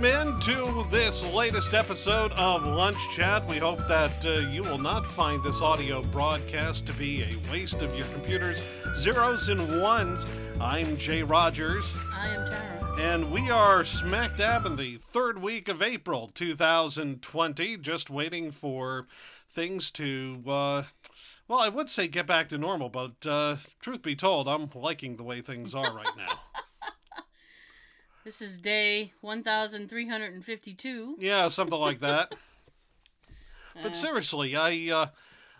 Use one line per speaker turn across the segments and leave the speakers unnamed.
welcome into this latest episode of Lunch Chat. We hope that uh, you will not find this audio broadcast to be a waste of your computer's zeros and ones. I'm Jay Rogers,
I am Tara.
and we are smack dab in the third week of April 2020, just waiting for things to, uh, well, I would say get back to normal, but uh, truth be told, I'm liking the way things are right now.
This is day 1352.
Yeah, something like that. But
Uh,
seriously, I, uh,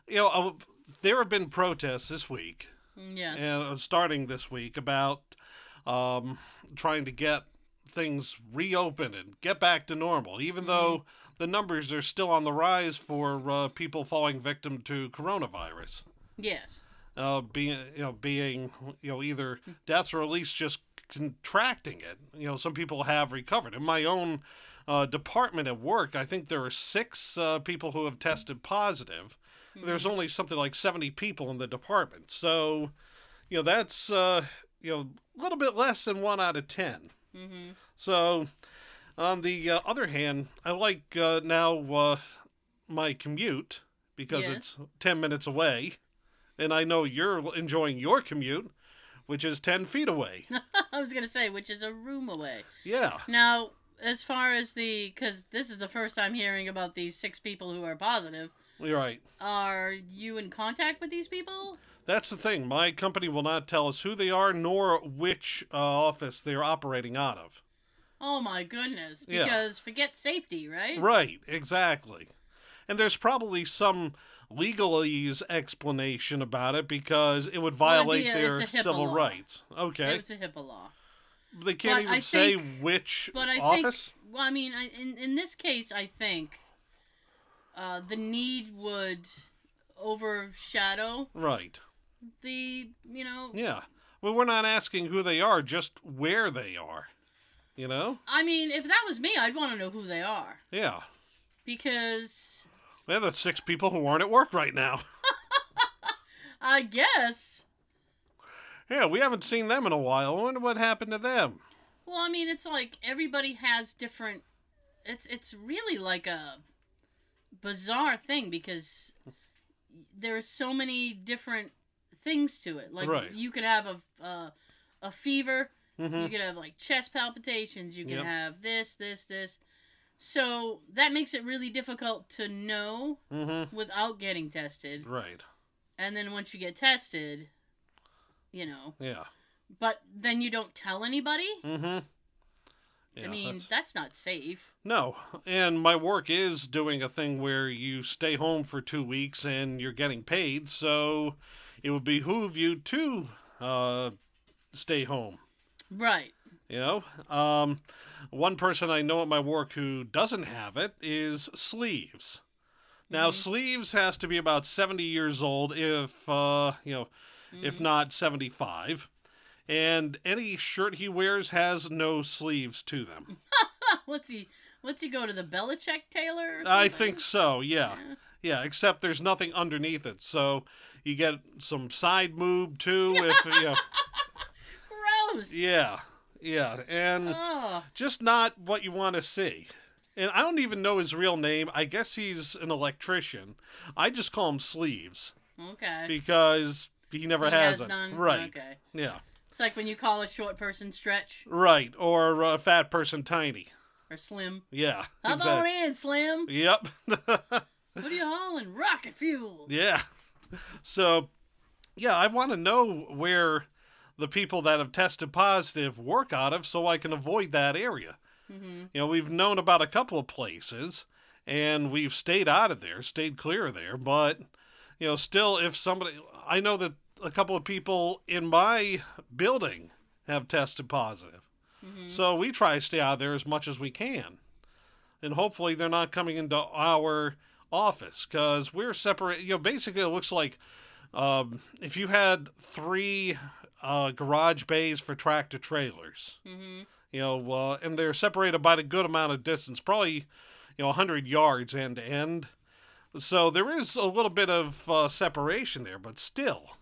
you know, uh, there have been protests this week,
yes.
and uh, starting this week about um, trying to get things reopened and get back to normal, even though the numbers are still on the rise for uh, people falling victim to coronavirus.
Yes.
Uh, being, you know, being, you know, either deaths or at least just contracting it. You know, some people have recovered. In my own uh, department at work, I think there are six uh, people who have tested positive. There's only something like 70 people in the department. So, you know, that's, uh, you know, a little bit less than one out of 10.
Mm-hmm.
So, on the uh, other hand, I like uh, now uh, my commute because
Yeah.
it's 10 minutes away. And I know you're enjoying your commute, which is 10 feet away.
I was going to say, which is a room away.
Yeah.
Now, as far as the, because this is the first time hearing about these six people who are positive,
You're right.
are you in contact with these people?
That's the thing. My company will not tell us who they are nor which uh, office they're operating out of.
Oh my goodness.
Yeah.
Because forget safety, right?
Right, exactly. And there's probably some legalese explanation about it because it would
Well,
violate their
it's a HIPAA
civil
law.
rights. Okay.
It's a HIPAA law.
They can't
But
even
I
say
think-
which
But I
office.
think, well, I mean, I, in in this case, I think uh, the need would overshadow
Right.
the, you know,
Yeah. Well, we're not asking who they are, just where they are. You know?
I mean, if that was me, I'd want to know who they are
Yeah.
because
They're the six people who aren't at work right now.
I guess.
yeah, we haven't seen them in a while. I wonder what happened to them.
Well, I mean, it's like everybody has different. It's it's really like a bizarre thing because there are so many different things to it. Like
Right.
you could have a a, a fever.
hmm
You could have like chest palpitations. You can
Yep.
have this, this, this. So that makes it really difficult to know
hmm
without getting tested.
Right.
And then once you get tested, you know,
Yeah.
but then you don't tell anybody.
Mm-hmm.
I mean, that's... not safe.
No, and my work is doing a thing where you stay home for two weeks and you're getting paid, so it would behoove you to uh, stay home.
Right.
You know, um, one person I know at my work who doesn't have it is Sleeves. Now,
Mhm.
Sleeves has to be about 70 years old, if, uh, you know, if
Mhm.
not 75. And any shirt he wears has no sleeves to them.
what's he? What's he go to the Belichick tailor? or
I think so, yeah.
Yeah.
Yeah, except there's nothing underneath it. So you get some side moob too. If, you know,
Gross.
yeah, yeah. And
Oh,
just not what you want to see. And I don't even know his real name. I guess he's an electrician. I just call him Sleeves
okay.
because he never
He
has,
has none.
Right.
Okay.
Yeah.
It's like when you call a short person stretch
Right. Or a fat person tiny.
or slim.
Yeah.
Hop on in, Slim.
Yep.
What are you hauling? Rocket fuel.
Yeah. So, yeah, I want to know where the people that have tested positive work out of so I can avoid that area.
hmm
You know, we've known about a couple of places and we've stayed out of there, stayed clear of there, but, you know, still, if somebody, I know that a couple of people in my building have tested positive.
hmm
So we try to stay out of there as much as we can. And hopefully they're not coming into our office because we're separate. You know, basically it looks like um, if you had three uh, garage bays for tractor trailers,
hmm
you know, uh, and they're separated by a good amount of distance, probably, you know, 100 yards end to end. So there is a little bit of uh, separation there, but still,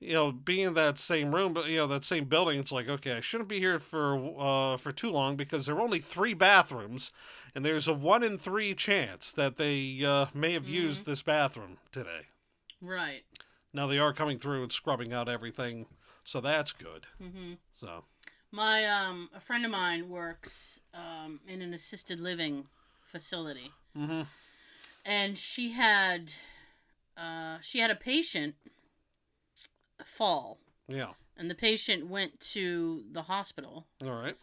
you know, being in that same room, but you know, that same building, it's like, okay, I shouldn't be here for uh, for too long because there are only three bathrooms, and there's a one in three chance that they uh, may have used this bathroom today.
Right.
Now they are coming through and scrubbing out everything, so that's good.
hmm
So,
My um, a friend of mine works um, in an assisted living facility,
mm-hmm.
and she had uh, she had a patient fall,
yeah,
and the patient went to the hospital
all right,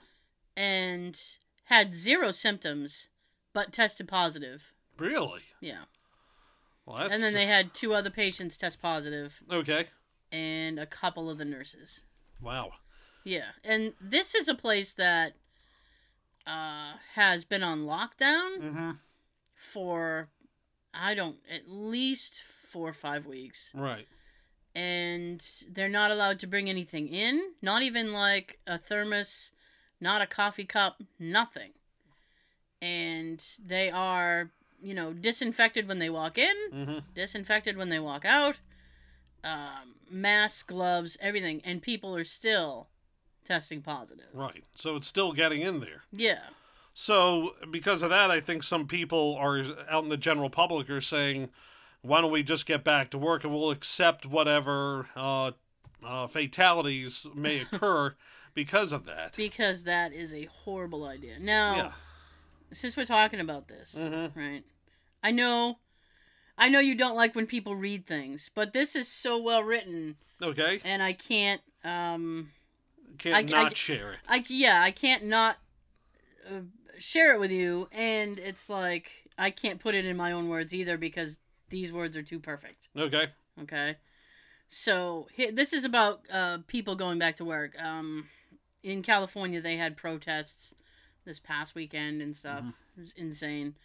and had zero symptoms, but tested positive.
really.
Yeah,
Well, that's
and then they had two other patients test positive,
okay.
And a couple of the nurses.
Wow.
Yeah, and this is a place that uh, has been on lockdown
hmm
for I don't at least four or five weeks,
Right.
and they're not allowed to bring anything in, not even like a thermos, not a coffee cup, nothing. And they are, you know, disinfected when they walk in,
hmm
disinfected when they walk out, um, masks, gloves, everything, and people are still testing positive.
Right. So it's still getting in there.
Yeah.
So because of that, I think some people are out in the general public are saying, "Why don't we just get back to work and we'll accept whatever uh, uh, fatalities may occur because of that."
Because that is a horrible idea. Now,
Yeah.
since we're talking about this,
Mhm.
right? I know, I know you don't like when people read things, but this is so well written,
Okay.
and I can't, um,
Can't
I- I-
not share it.
I yeah, I can't not uh, share it with you, and it's like I can't put it in my own words either because these words are too perfect.
Okay.
Okay. So this is about uh, people going back to work. Um, in California, they had protests this past weekend and stuff.
Mhm.
It was insane.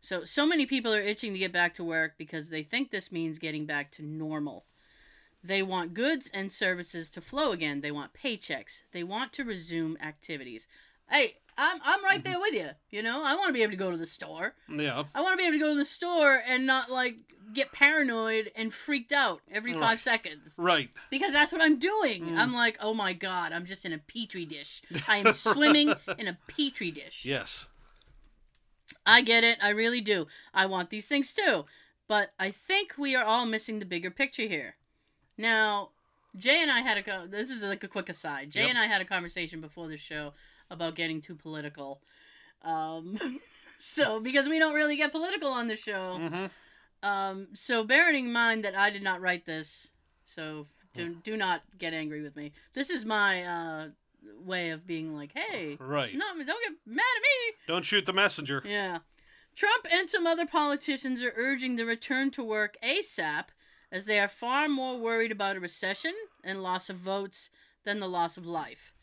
So so many people are itching to get back to work because they think this means getting back to normal. They want goods and services to flow again. They want paychecks. They want to resume activities. Hey, I'm I'm right there with you. You know, I want to be able to go to the store.
Yeah.
I want to be able to go to the store and not like get paranoid and freaked out every
Right.
five seconds
Right.
because that's what I'm doing.
Mm.
I'm like, oh my god, I'm just in a petri dish. I am swimming in a petri dish.
Yes.
I get it. I really do. I want these things too. But I think we are all missing the bigger picture here. Now, Jay and I had a this is like a quick aside. Jay
Yep.
and I had a conversation before the show about getting too political. Um, so because we don't really get political on the show,
hmm
um, so bearing in mind that I did not write this, so do, do not get angry with me. This is my uh, way of being like, hey,
Right.
not don't get mad at me.
Don't shoot the messenger.
Yeah. Trump and some other politicians are urging the return to work ASAP as they are far more worried about a recession and loss of votes than the loss of life.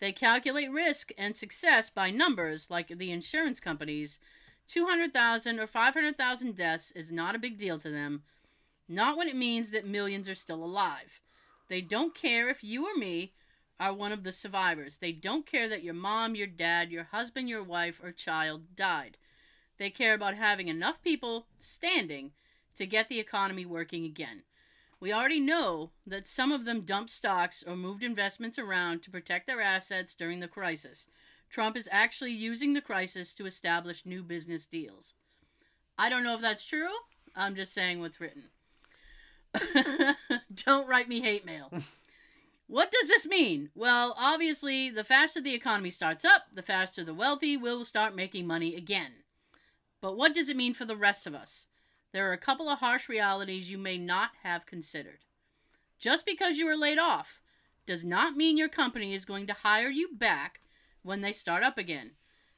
They calculate risk and success by numbers like the insurance companies. 200,000 or 500,000 deaths is not a big deal to them, not when it means that millions are still alive. They don't care if you or me are one of the survivors. They don't care that your mom, your dad, your husband, your wife, or child died. They care about having enough people standing to get the economy working again. We already know that some of them dumped stocks or moved investments around to protect their assets during the crisis. Trump is actually using the crisis to establish new business deals. I don't know if that's true. I'm just saying what's written. don't write me hate mail. What does this mean? Well, obviously, the faster the economy starts up, the faster the wealthy will start making money again. But what does it mean for the rest of us? There are a couple of harsh realities you may not have considered. Just because you were laid off does not mean your company is going to hire you back when they start up again.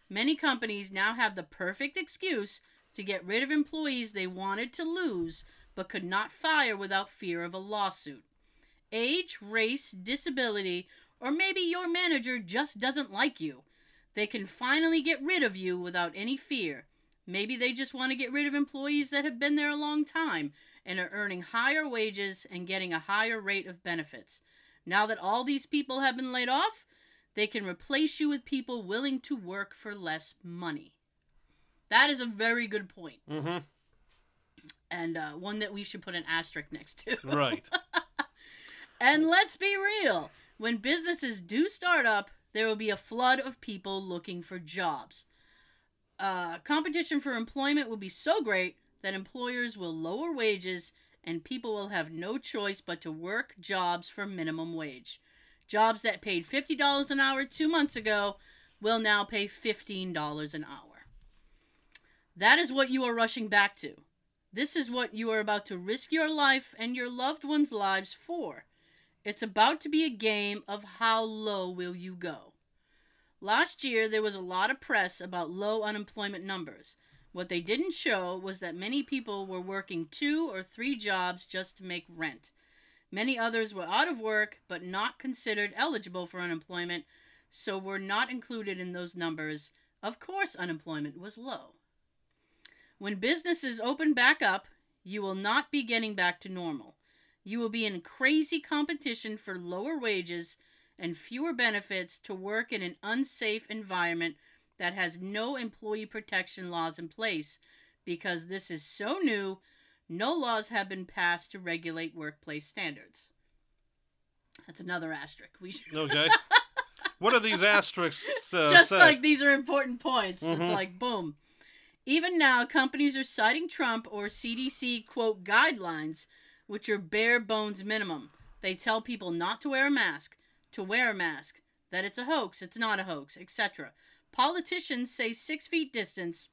Many companies now have the perfect excuse to get rid of employees they wanted to lose but could not fire without fear of a lawsuit. Age, race, disability, or maybe your manager just doesn't like you. They can finally get rid of you without any fear. Maybe they just want to get rid of employees that have been there a long time and are earning higher wages and getting a higher rate of benefits. Now that all these people have been laid off, they can replace you with people willing to work for less money. That is a very good point,
hmm
and uh, one that we should put an asterisk next to.
Right.
And let's be real when businesses do start up, there will be a flood of people looking for jobs. Uh, competition for employment will be so great that employers will lower wages and people will have no choice but to work jobs for minimum wage. Jobs that paid $50 an hour two months ago will now pay $15 an hour. That is what you are rushing back to. This is what you are about to risk your life and your loved ones' lives for. It's about to be a game of how low will you go. Last year, there was a lot of press about low unemployment numbers. What they didn't show was that many people were working two or three jobs just to make rent. Many others were out of work but not considered eligible for unemployment, so were not included in those numbers. Of course, unemployment was low. When businesses open back up, you will not be getting back to normal. You will be in crazy competition for lower wages and fewer benefits to work in an unsafe environment that has no employee protection laws in place because this is so new, no laws have been passed to regulate workplace standards. That's another asterisk. We should...
Okay. what are these asterisks? Uh,
Just
say?
like these are important points.
Mhm.
It's like boom. Even now, companies are citing Trump or CDC quote guidelines, which are bare bones minimum. They tell people not to wear a mask, to wear a mask, that it's a hoax, it's not a hoax, etc. Politicians say six feet distance,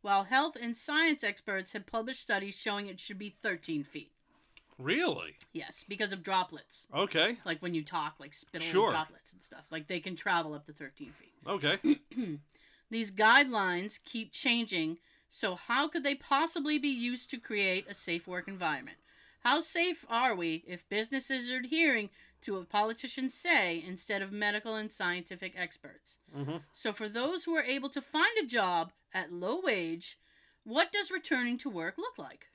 while health and science experts have published studies showing it should be 13 feet.
Really?
Yes, because of droplets.
Okay.
Like when you talk, like spittle
Sure.
droplets and stuff. Like they can travel up to 13 feet.
Okay.
These guidelines keep changing, so how could they possibly be used to create a safe work environment? How safe are we if businesses are adhering to what politicians say instead of medical and scientific experts?
hmm
So, for those who are able to find a job at low wage, what does returning to work look like?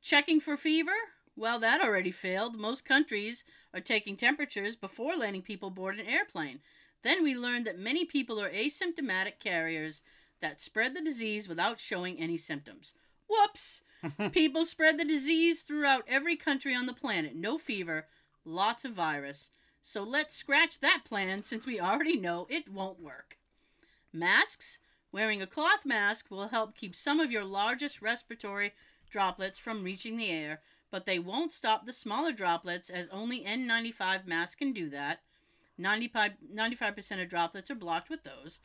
Checking for fever? Well, that already failed. Most countries are taking temperatures before letting people board an airplane. Then we learned that many people are asymptomatic carriers that spread the disease without showing any symptoms. Whoops! People spread the disease throughout every country on the planet. No fever, lots of virus. So let's scratch that plan since we already know it won't work. Masks? Wearing a cloth mask will help keep some of your largest respiratory droplets from reaching the air, but they won't stop the smaller droplets as only N95 masks can do that. 95, 95% of droplets are blocked with those.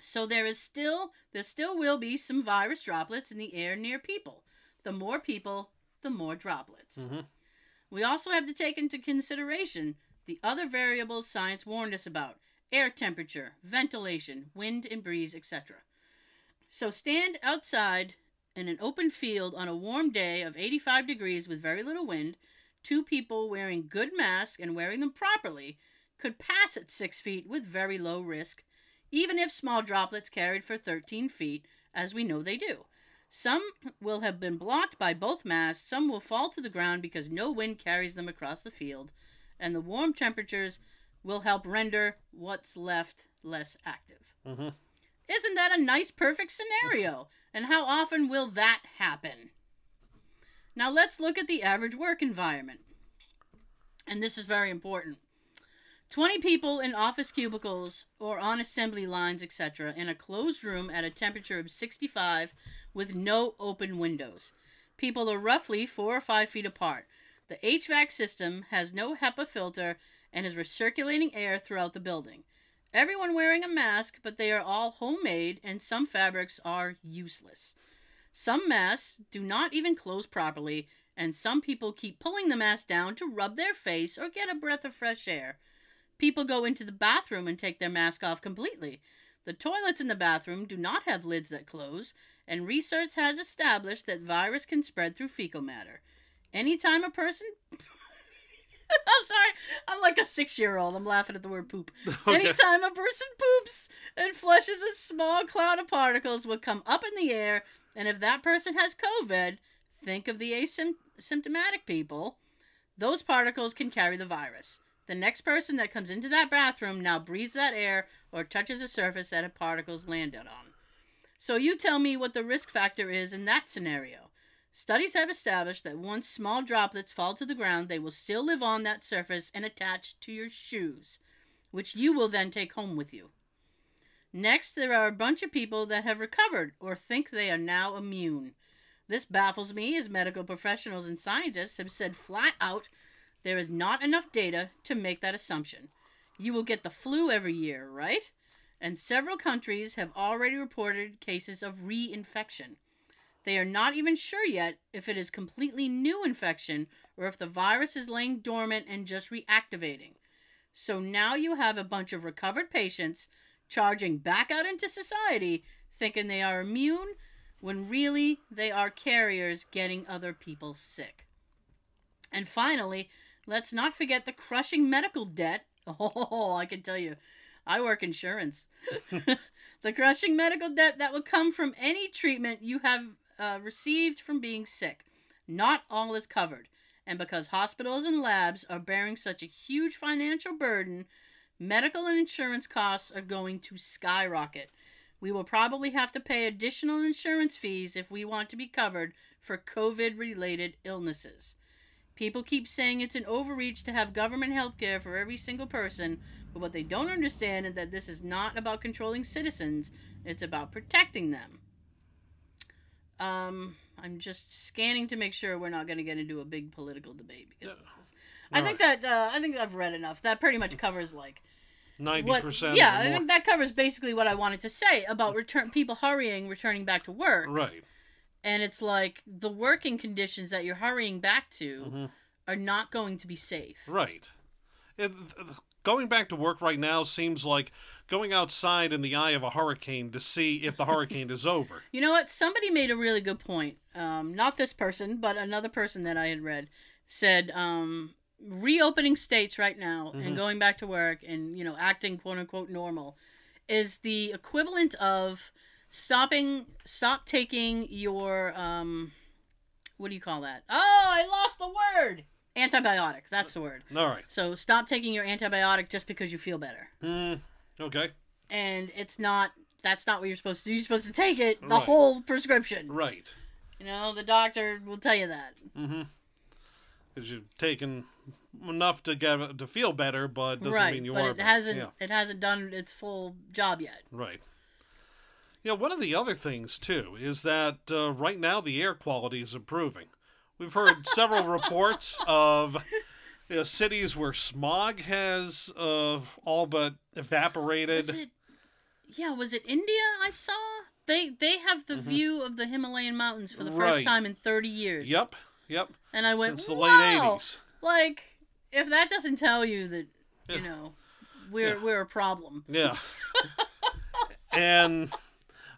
So there is still there still will be some virus droplets in the air near people. The more people, the more droplets.
hmm
We also have to take into consideration the other variables science warned us about air temperature, ventilation, wind and breeze, etc. So stand outside in an open field on a warm day of 85 degrees with very little wind. Two people wearing good masks and wearing them properly could pass at 6 feet with very low risk, even if small droplets carried for 13 feet, as we know they do. Some will have been blocked by both masts, some will fall to the ground because no wind carries them across the field, and the warm temperatures will help render what's left less active.
hmm
Isn't that a nice, perfect scenario? And how often will that happen? Now let's look at the average work environment. And this is very important. 20 people in office cubicles or on assembly lines, etc., in a closed room at a temperature of 65 with no open windows. People are roughly four or five feet apart. The HVAC system has no HEPA filter and is recirculating air throughout the building. Everyone wearing a mask, but they are all homemade and some fabrics are useless. Some masks do not even close properly, and some people keep pulling the mask down to rub their face or get a breath of fresh air. People go into the bathroom and take their mask off completely. The toilets in the bathroom do not have lids that close, and research has established that virus can spread through fecal matter. Anytime a person. I'm sorry, I'm like a six year old. I'm laughing at the word poop.
Okay.
Anytime a person poops and flushes a small cloud of particles will come up in the air, and if that person has COVID, think of the asymptomatic people. Those particles can carry the virus. The next person that comes into that bathroom now breathes that air or touches a surface that a particles landed on. So you tell me what the risk factor is in that scenario. Studies have established that once small droplets fall to the ground, they will still live on that surface and attach to your shoes, which you will then take home with you. Next, there are a bunch of people that have recovered or think they are now immune. This baffles me as medical professionals and scientists have said flat out there is not enough data to make that assumption. You will get the flu every year, right? And several countries have already reported cases of reinfection. They are not even sure yet if it is completely new infection or if the virus is laying dormant and just reactivating. So now you have a bunch of recovered patients charging back out into society thinking they are immune when really they are carriers getting other people sick. And finally, let's not forget the crushing medical debt. Oh, I can tell you, I work insurance. the crushing medical debt that will come from any treatment you have uh, received from being sick. Not all is covered. And because hospitals and labs are bearing such a huge financial burden, medical and insurance costs are going to skyrocket. We will probably have to pay additional insurance fees if we want to be covered for COVID related illnesses. People keep saying it's an overreach to have government health care for every single person, but what they don't understand is that this is not about controlling citizens, it's about protecting them. Um, I'm just scanning to make sure we're not going to get into a big political debate because is, I think that uh, I think I've read enough. That pretty much covers like
Ninety percent.
Yeah, I think that covers basically what I wanted to say about return people hurrying, returning back to work,
right.
And it's like the working conditions that you're hurrying back to
hmm
are not going to be safe.
Right. It, th- going back to work right now seems like going outside in the eye of a hurricane to see if the hurricane is over.
You know what? Somebody made a really good point. Um, not this person, but another person that I had read said um, reopening states right now
Mhm.
and going back to work and you know acting quote unquote normal is the equivalent of stopping stop taking your um, what do you call that? Oh, I lost the word. Antibiotic. That's the word.
All right.
So stop taking your antibiotic just because you feel better.
Hmm. Okay.
And it's not. That's not what you're supposed to do. You're supposed to take it the
Right.
whole prescription.
Right.
You know, the doctor will tell you that.
Mm-hmm. Because you've taken enough to get to feel better, but doesn't
right,
mean you
but
are.
it
better.
hasn't.
Yeah.
It hasn't done its full job yet.
Right. Yeah, one of the other things too is that uh, right now the air quality is improving. We've heard several reports of you know, cities where smog has uh, all but evaporated.
Was it? Yeah, was it India? I saw they they have the
Mhm.
view of the Himalayan mountains for the
Right.
first time in thirty years.
Yep, yep.
And I went,
Since the
wow!
late '80s.
Like, if that doesn't tell you that,
Yeah.
you know, we're
Yeah.
we're a problem.
Yeah. and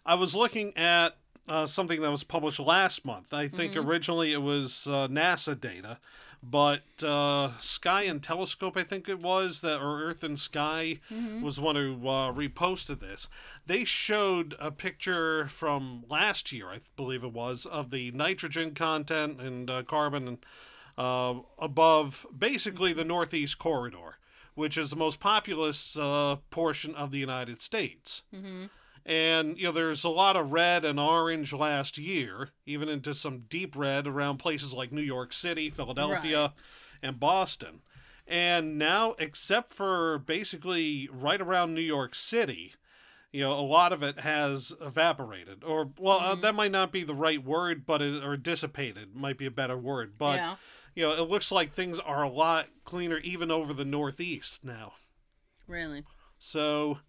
I was looking at uh, something that was published last month. I think
Mhm.
originally it was uh, NASA data, but uh, Sky and Telescope, I think it was that, or Earth and Sky
hmm
was one who uh, reposted this. They showed a picture from last year, I believe it was, of the nitrogen content and uh, carbon and, uh, above basically the Northeast Corridor, which is the most populous uh, portion of the United States.
hmm
And, you know, there's a lot of red and orange last year, even into some deep red around places like New York City, Philadelphia, and Boston. And now, except for basically right around New York City, you know, a lot of it has evaporated. Or, well, uh,
Mhm.
that might not be the right word, but it, or dissipated might be a better word. But,
yeah.
you know, it looks like things are a lot cleaner even over the Northeast now.
Really.
So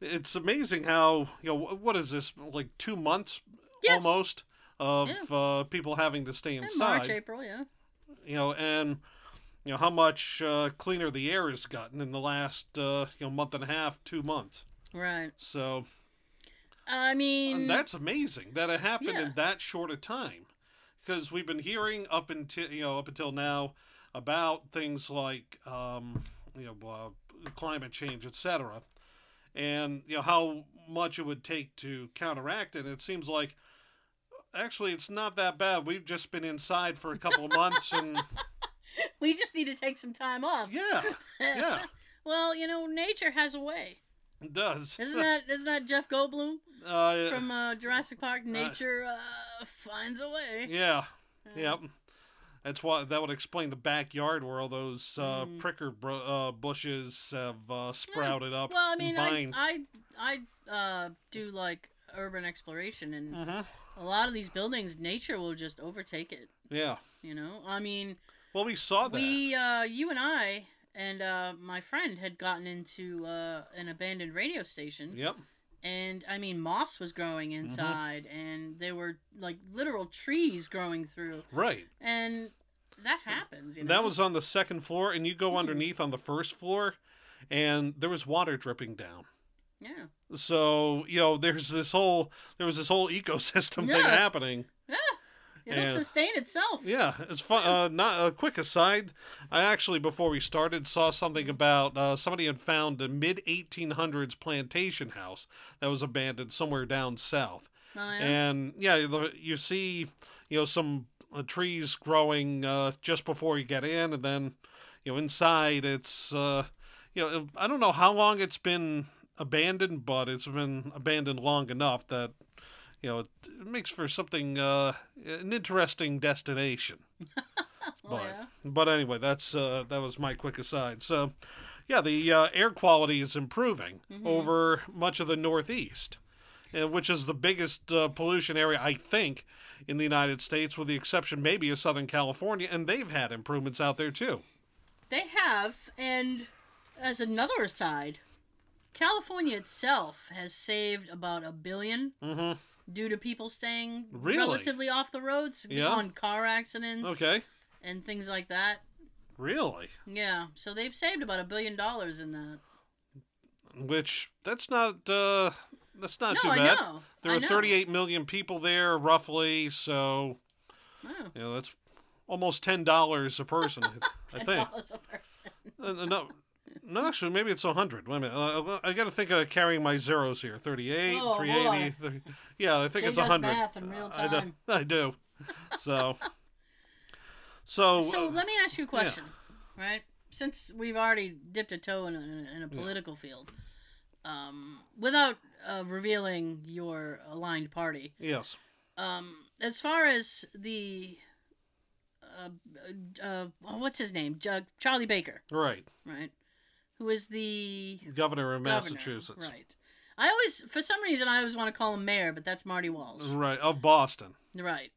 it's amazing how you know what is this like two months
Yes.
almost of uh, people having to stay
In
inside.
March, April, yeah.
You know, and you know how much uh, cleaner the air has gotten in the last uh, you know month and a half, two months.
Right.
So
I mean,
and that's amazing that it happened
Yeah.
in that short a time, because we've been hearing up until you know up until now about things like um, you know uh, climate change, etc., and you know how much it would take to counteract it. It seems like actually it's not that bad. We've just been inside for a couple of months, and
we just need to take some time off.
yeah, yeah,
well, you know, nature has a way.
it does.
Isn't that isn't that Jeff Goldblum
uh,
from uh, Jurassic Park? Nature uh, finds a way.
yeah, Yep. That's why that would explain the backyard where all those uh,
Mhm.
pricker br- uh, bushes have uh, sprouted up.
Well, I mean, I. I I uh, do like urban exploration, and
Mhm.
a lot of these buildings, nature will just overtake it.
Yeah.
You know, I mean,
Well, we saw that.
we, uh, you and I, and uh, my friend had gotten into uh, an abandoned radio station,
Yep.
And I mean, moss was growing
Mm-hmm.
inside, and there were like literal trees growing through,
Right.
and that happens. You know,
That was on the second floor, and you go
Hmm.
underneath on the first floor, and there was water dripping down.
yeah,
So you know, there's this whole there was this whole ecosystem thing happening.
yeah. It'll
And-
sustain itself.
Yeah, it's fun. Uh, not a quick aside. I actually, before we started, saw something about uh, somebody had found a mid 1800s plantation house that was abandoned somewhere down south.
Oh, yeah.
And yeah, the- you see, you know, some uh, trees growing uh, just before you get in, and then, you know, inside it's, uh, you know, I don't know how long it's been abandoned, but it's been abandoned long enough that, you know, it, it makes for something, uh, an interesting destination. but-
yeah.
But anyway, that's uh, that was my quick aside. So, yeah, the uh, air quality is improving
Mhm.
over much of the Northeast, uh, which is the biggest uh, pollution area I think in the United States, with the exception maybe of Southern California, and they've had improvements out there too.
They have, and as another aside, California itself has saved about a billion
Mm-hmm.
Due to people staying
Really?
relatively off the roads
Yeah.
on car accidents
Okay,
and things like that.
really?
Yeah, so they've saved about a billion dollars in that.
Which that's not uh, that's not
no,
too
I
bad.
know.
There
I
are
know.
38 million people there roughly, so
Oh,
you know that's almost ten dollars a person. I think.
$10 a person.
Uh, no, no, actually, maybe it's a hundred. Wait a minute. Uh, I got to think of carrying my zeros here. Thirty-eight,
Oh,
three
boy.
eighty. 30 Yeah, I think
Jay
it's a hundred.
math in real
I do. I do. So, so,
So
uh,
let me ask you a question, right? Since we've already dipped a toe in a, in a political field, um, without uh, revealing your aligned party,
yes,
um, as far as the uh, uh, what's his name, Charlie Baker,
right.
right? Who is the
Governor of
governor,
Massachusetts,
right? I always, for some reason, I always want to call him mayor, but that's Marty Walsh.
right, of Boston.
Right.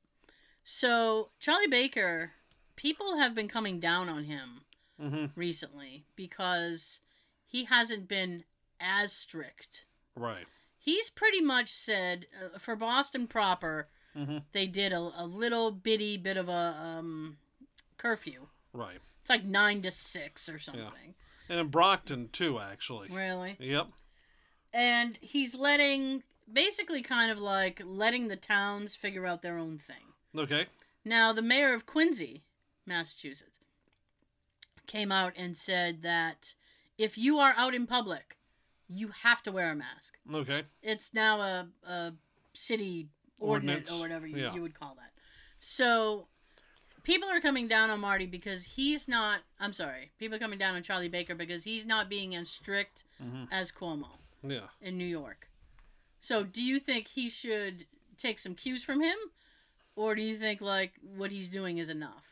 So Charlie Baker, people have been coming down on him
hmm
recently because he hasn't been as strict.
Right.
He's pretty much said uh, for Boston proper,
hmm
they did a, a little bitty bit of a um, curfew.
Right.
It's like nine to six or something.
And in Brockton too, actually.
Really?
Yep.
And he's letting, basically, kind of like letting the towns figure out their own thing.
Okay.
Now, the mayor of Quincy, Massachusetts, came out and said that if you are out in public, you have to wear a mask.
Okay.
It's now a, a city ordinance,
Ordinance,
or whatever you,
yeah.
you would call that. So, people are coming down on Marty because he's not. I'm sorry. People are coming down on Charlie Baker because he's not being as strict
hmm
as Cuomo
Yeah.
in New York. So, do you think he should take some cues from him? Or do you think, like, what he's doing is enough?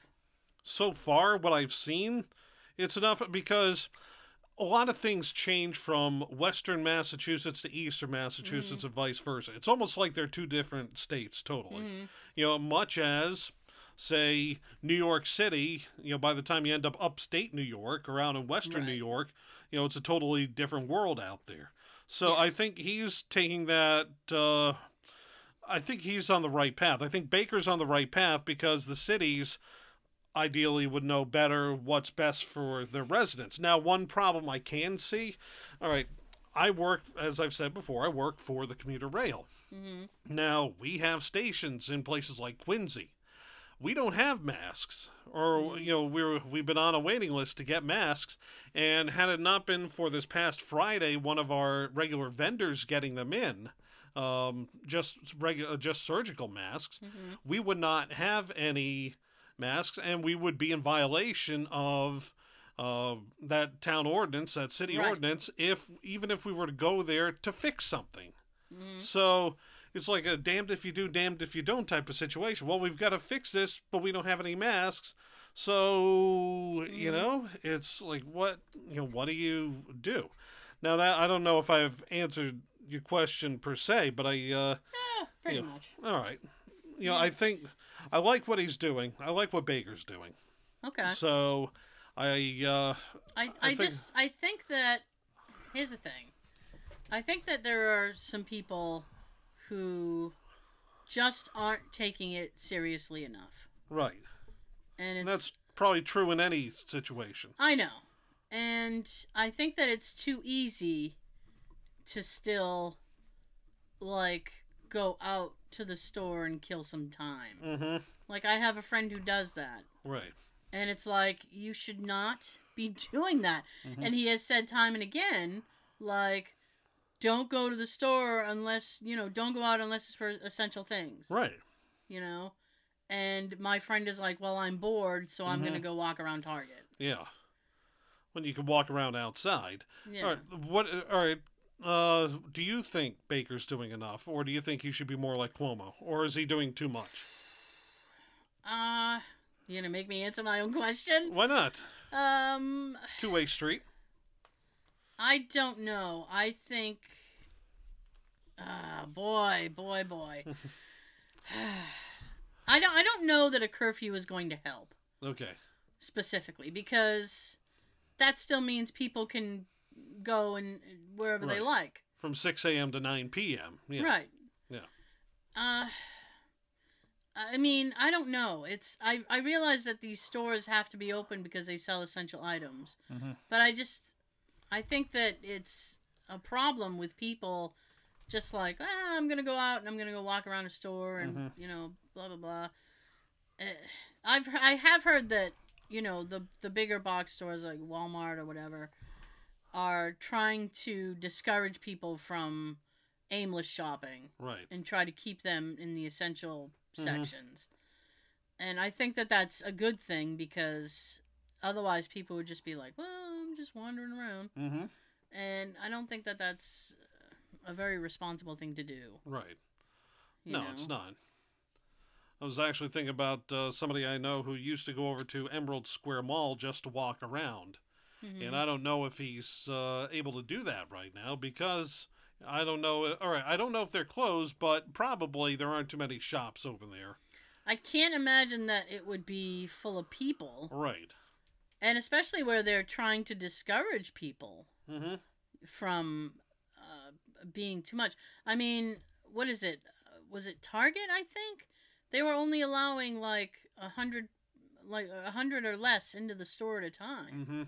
so far what I've seen, it's enough because a lot of things change from western Massachusetts to eastern Massachusetts and vice versa. It's almost like they're two different states totally.
Mhm.
You know, much as say New York City, you know, by the time you end up upstate New York around in western New York, you know, it's a totally different world out there. So I think he's taking that uh I think he's on the right path. I think Baker's on the right path because the cities ideally would know better what's best for their residents. Now, one problem I can see, all right, I work, as I've said before, I work for the commuter rail.
Mhm.
Now, we have stations in places like Quincy. We don't have masks, or you know, we're we've been on a waiting list to get masks, and had it not been for this past Friday, one of our regular vendors getting them in, um, just regular, just surgical masks,
Mhm.
we would not have any masks, and we would be in violation of uh, that town ordinance, that city
Right.
ordinance, if even if we were to go there to fix something.
Mhm.
So it's like a damned if you do, damned if you don't type of situation. Well, we've got to fix this, but we don't have any masks. So, you
Mhm.
know, it's like what, you know, what do you do? Now that I don't know if I've answered your question per se, but I uh
Eh, pretty
Yeah.
much.
all right. You know,
Yeah.
I think I like what he's doing. I like what Baker's doing.
Okay.
So, I uh
I,
I
I,
think-
just I think that here's the thing. I think that there are some people who just aren't taking it seriously enough.
right.
And it's
And that's probably true in any situation.
I know. And I think that it's too easy to still like go out to the store and kill some time.
Mhm.
Like I have a friend who does that.
Right.
And it's like you should not be doing that.
Mhm.
And he has said time and again like don't go to the store unless, you know, don't go out unless it's for essential things,
Right.
you know? And my friend is like, "Well, I'm bored, so I'm going to
Mhm.
go walk around Target."
Yeah. When you can walk around outside.
Yeah.
All right. What? All right. Uh, do you think Baker's doing enough, or do you think he should be more like Cuomo, or is he doing too much?
Uh, you gonna make me answer my own question?
Why not?
Um,
Two way street.
I don't know. I think. Ah, boy, boy, boy. I don't. I don't know that a curfew is going to help
Okay.
specifically because that still means people can go and wherever they
Right.
like.
From six a.m. to nine p.m. Yeah.
Right.
Yeah.
Uh I mean, I don't know. It's I I realize that these stores have to be open because they sell essential items.
Mhm.
But I just I think that it's a problem with people just like, ah, I'm going to go out and I'm going to go walk around a store and,
Mhm.
you know, blah blah blah. Uh, I've I have heard that, you know, the the bigger box stores like Walmart or whatever are trying to discourage people from aimless shopping
Right.
and try to keep them in the essential
Mhm.
sections. And I think that that's a good thing because otherwise people would just be like, "Well, just wandering around."
Mm-hmm.
And I don't think that that's a very responsible thing to do.
Right.
You
no,
know?
it's not. I was actually thinking about uh, somebody I know who used to go over to Emerald Square Mall just to walk around.
Mhm.
And I don't know if he's uh, able to do that right now because I don't know. All right, I don't know if they're closed, but probably there aren't too many shops open there.
I can't imagine that it would be full of people,
Right.
And especially where they're trying to discourage people
Mm-hmm.
from uh, being too much. I mean, what is it? Was it Target? I think they were only allowing like a hundred, like a hundred or less into the store at a time.
Mm-hmm.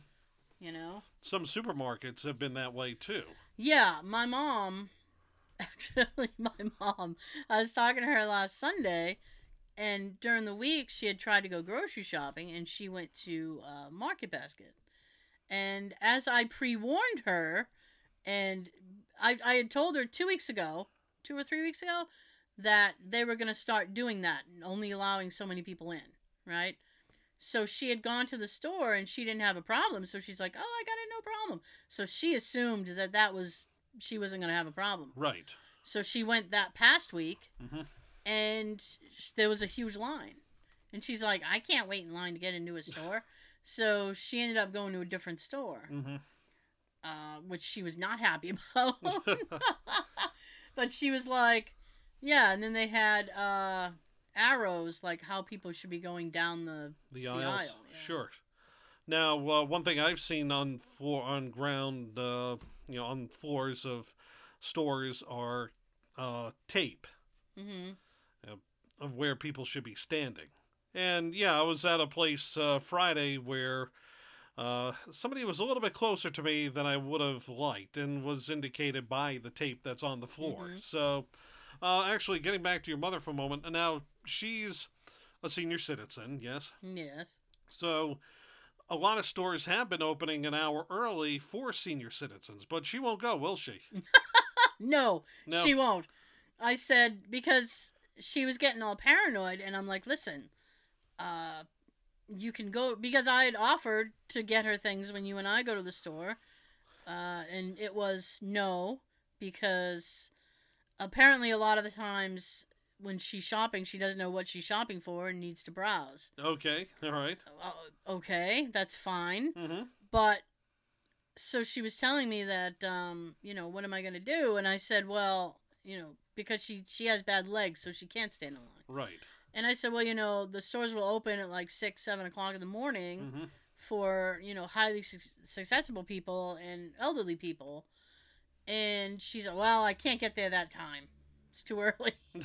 You know?
Some supermarkets have been that way too.
Yeah, my mom. Actually, my mom. I was talking to her last Sunday, and during the week she had tried to go grocery shopping, and she went to uh, Market Basket. And as I pre-warned her, and I, I had told her two weeks ago, two or three weeks ago, that they were going to start doing that, and only allowing so many people in, right? So she had gone to the store and she didn't have a problem. So she's like, "Oh, I got it, no problem." So she assumed that that was she wasn't going to have a problem.
Right.
So she went that past week,
Mhm.
And there was a huge line, and she's like, "I can't wait in line to get into a store." so she ended up going to a different store,
Mm-hmm.
uh, which she was not happy about. but she was like, "Yeah," and then they had uh, arrows like how people should be going down the
the
The
aisles.
aisle, yeah.
Sure. Now, uh, one thing I've seen on floor on ground, uh, you know, on floors of stores are uh, tape
hmm
of where people should be standing. And yeah, I was at a place uh, Friday where uh, somebody was a little bit closer to me than I would have liked, and was indicated by the tape that's on the floor.
Mhm.
So, uh, actually, getting back to your mother for a moment, and now she's a senior citizen, yes.
Yes.
So, a lot of stores have been opening an hour early for senior citizens, but she won't go, will she?
No,
No.
she won't. I said because she was getting all paranoid, and I'm like, listen, uh, you can go because I had offered to get her things when you and I go to the store, uh, and it was no because apparently a lot of the times when she's shopping, she doesn't know what she's shopping for and needs to browse.
Okay. All right.
Uh, okay, that's fine.
Mm-hmm.
But so she was telling me that, um, you know, what am I going to do? And I said, well, you know, because she she has bad legs, so she can't stand in line.
Right.
And I said, well, you know, the stores will open at like six, seven o'clock in the morning
Mm-hmm.
for you know highly su- successful people and elderly people. And she said, well, I can't get there that time. It's too early.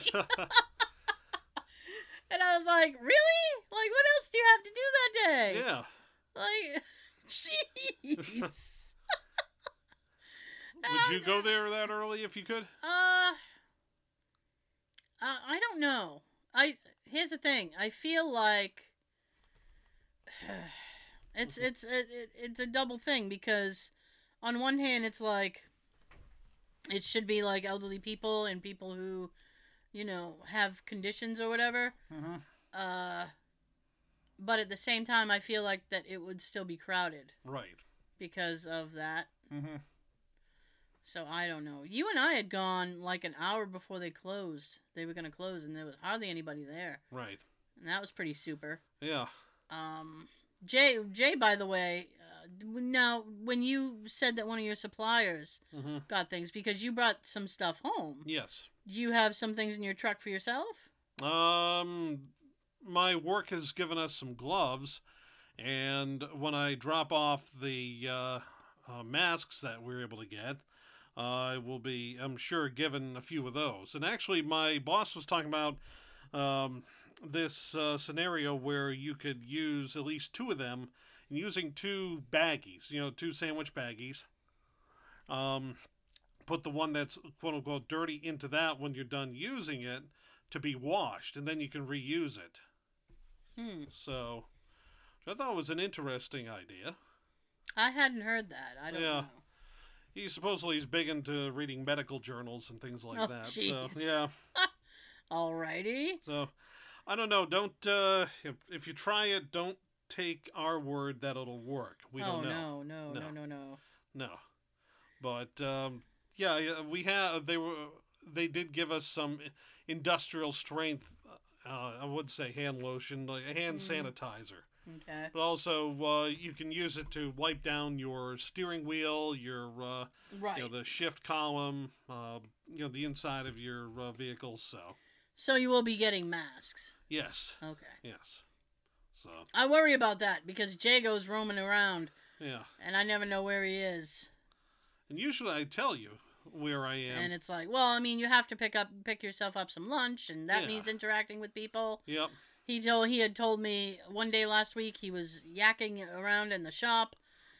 And I was like, really? Like, what else do you have to do that day?
yeah.
Like, jeez.
Would you go there that early if you could?
Uh, uh, I don't know. I here's the thing. I feel like it's it's it, it, it's a double thing because on one hand it's like it should be like elderly people and people who you know have conditions or whatever.
Mm-hmm.
Uh, but at the same time, I feel like that it would still be crowded
Right.
because of that.
Mm-hmm.
So I don't know. You and I had gone like an hour before they closed. They were gonna close, and there was hardly anybody there,
Right.
and that was pretty super.
Yeah.
Um, Jay, Jay, by the way, uh, now when you said that one of your suppliers
Mm-hmm.
got things because you brought some stuff home,
Yes.
do you have some things in your truck for yourself?
Um, my work has given us some gloves, and when I drop off the uh, uh, masks that we are able to get, I will be, I'm sure, given a few of those. And actually, my boss was talking about um, this uh, scenario where you could use at least two of them, using two baggies, you know, two sandwich baggies. Um, put the one that's quote unquote dirty into that when you're done using it to be washed, and then you can reuse it.
Hmm.
So, I thought it was an interesting idea.
I hadn't heard that. I don't
Yeah.
know.
He supposedly is big into reading medical journals and things like
Oh,
that. So
jeez.
yeah,
Alrighty.
so I don't know. Don't uh, if, if you try it, don't take our word that it'll work. We
oh
don't know.
no, no,
No.
no, no, no.
No, but um, yeah, we have. They were. They did give us some industrial strength. Uh, I would say hand lotion, like a hand
Mhm.
sanitizer.
Okay.
But also, uh, you can use it to wipe down your steering wheel, your uh,
Right.
you know the shift column, uh, you know the inside of your uh, vehicle. So
So you will be getting masks.
yes,
Okay.
yes. So
I worry about that because Jay goes roaming around
yeah,
and I never know where he is.
and usually I tell you where I am.
And it's like, well, I mean, you have to pick up pick yourself up some lunch and that
Yeah.
means interacting with people.
yep.
He told he had told me one day last week he was yakking around in the shop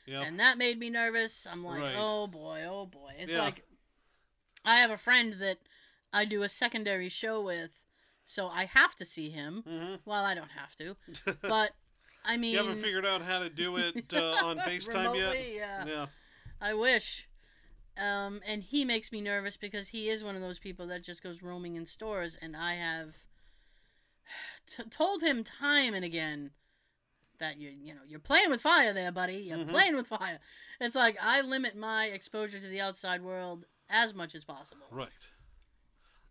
Yep.
and that made me nervous. I'm like,
Right.
"Oh boy, oh boy." It's
Yeah.
like I have a friend that I do a secondary show with, so I have to see him.
hmm
Well, I don't have to, but I mean,
you haven't figured out how to do it uh, on FaceTime yet?
Yeah.
Yeah.
I wish. Um, and he makes me nervous because he is one of those people that just goes roaming in stores, and I have t- told him time and again that you you know you're playing with fire there, buddy. You're
Mhm.
playing with fire. It's like I limit my exposure to the outside world as much as possible.
Right.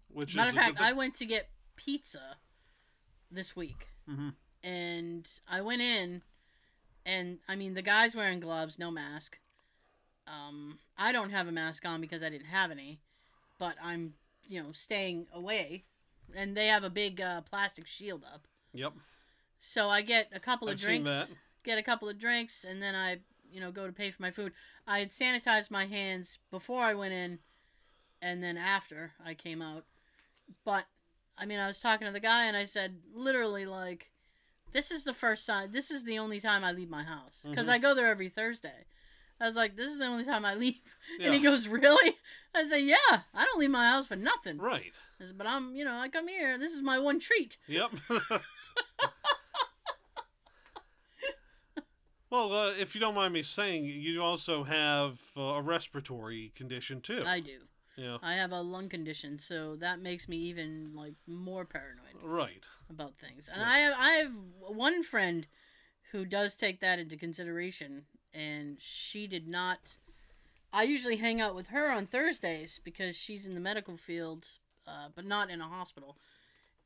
Which
Matter of fact, I went to get pizza this week,
hmm
and I went in, and I mean the guy's wearing gloves, no mask. Um, I don't have a mask on because I didn't have any, but I'm you know staying away, and they have a big uh, plastic shield up.
Yep.
So I get a couple of
I've
drinks, get a couple of drinks, and then I you know go to pay for my food. I had sanitized my hands before I went in, and then after I came out. But I mean, I was talking to the guy, and I said literally like, "This is the first time. This is the only time I leave my house because
Mhm.
I go there every Thursday." I was like, "This is the only time I leave," and he goes, "Really?" I said, "Yeah, I don't leave my house for nothing."
Right.
But I'm, you know, I come here. This is my one treat.
Yep. well, uh, if you don't mind me saying, you also have uh, a respiratory condition too.
I do.
yeah.
I have a lung condition, so that makes me even like more paranoid
Right.
about things. And
Yeah.
I have I have one friend who does take that into consideration, and she did not. I usually hang out with her on Thursdays because she's in the medical field uh, but not in a hospital.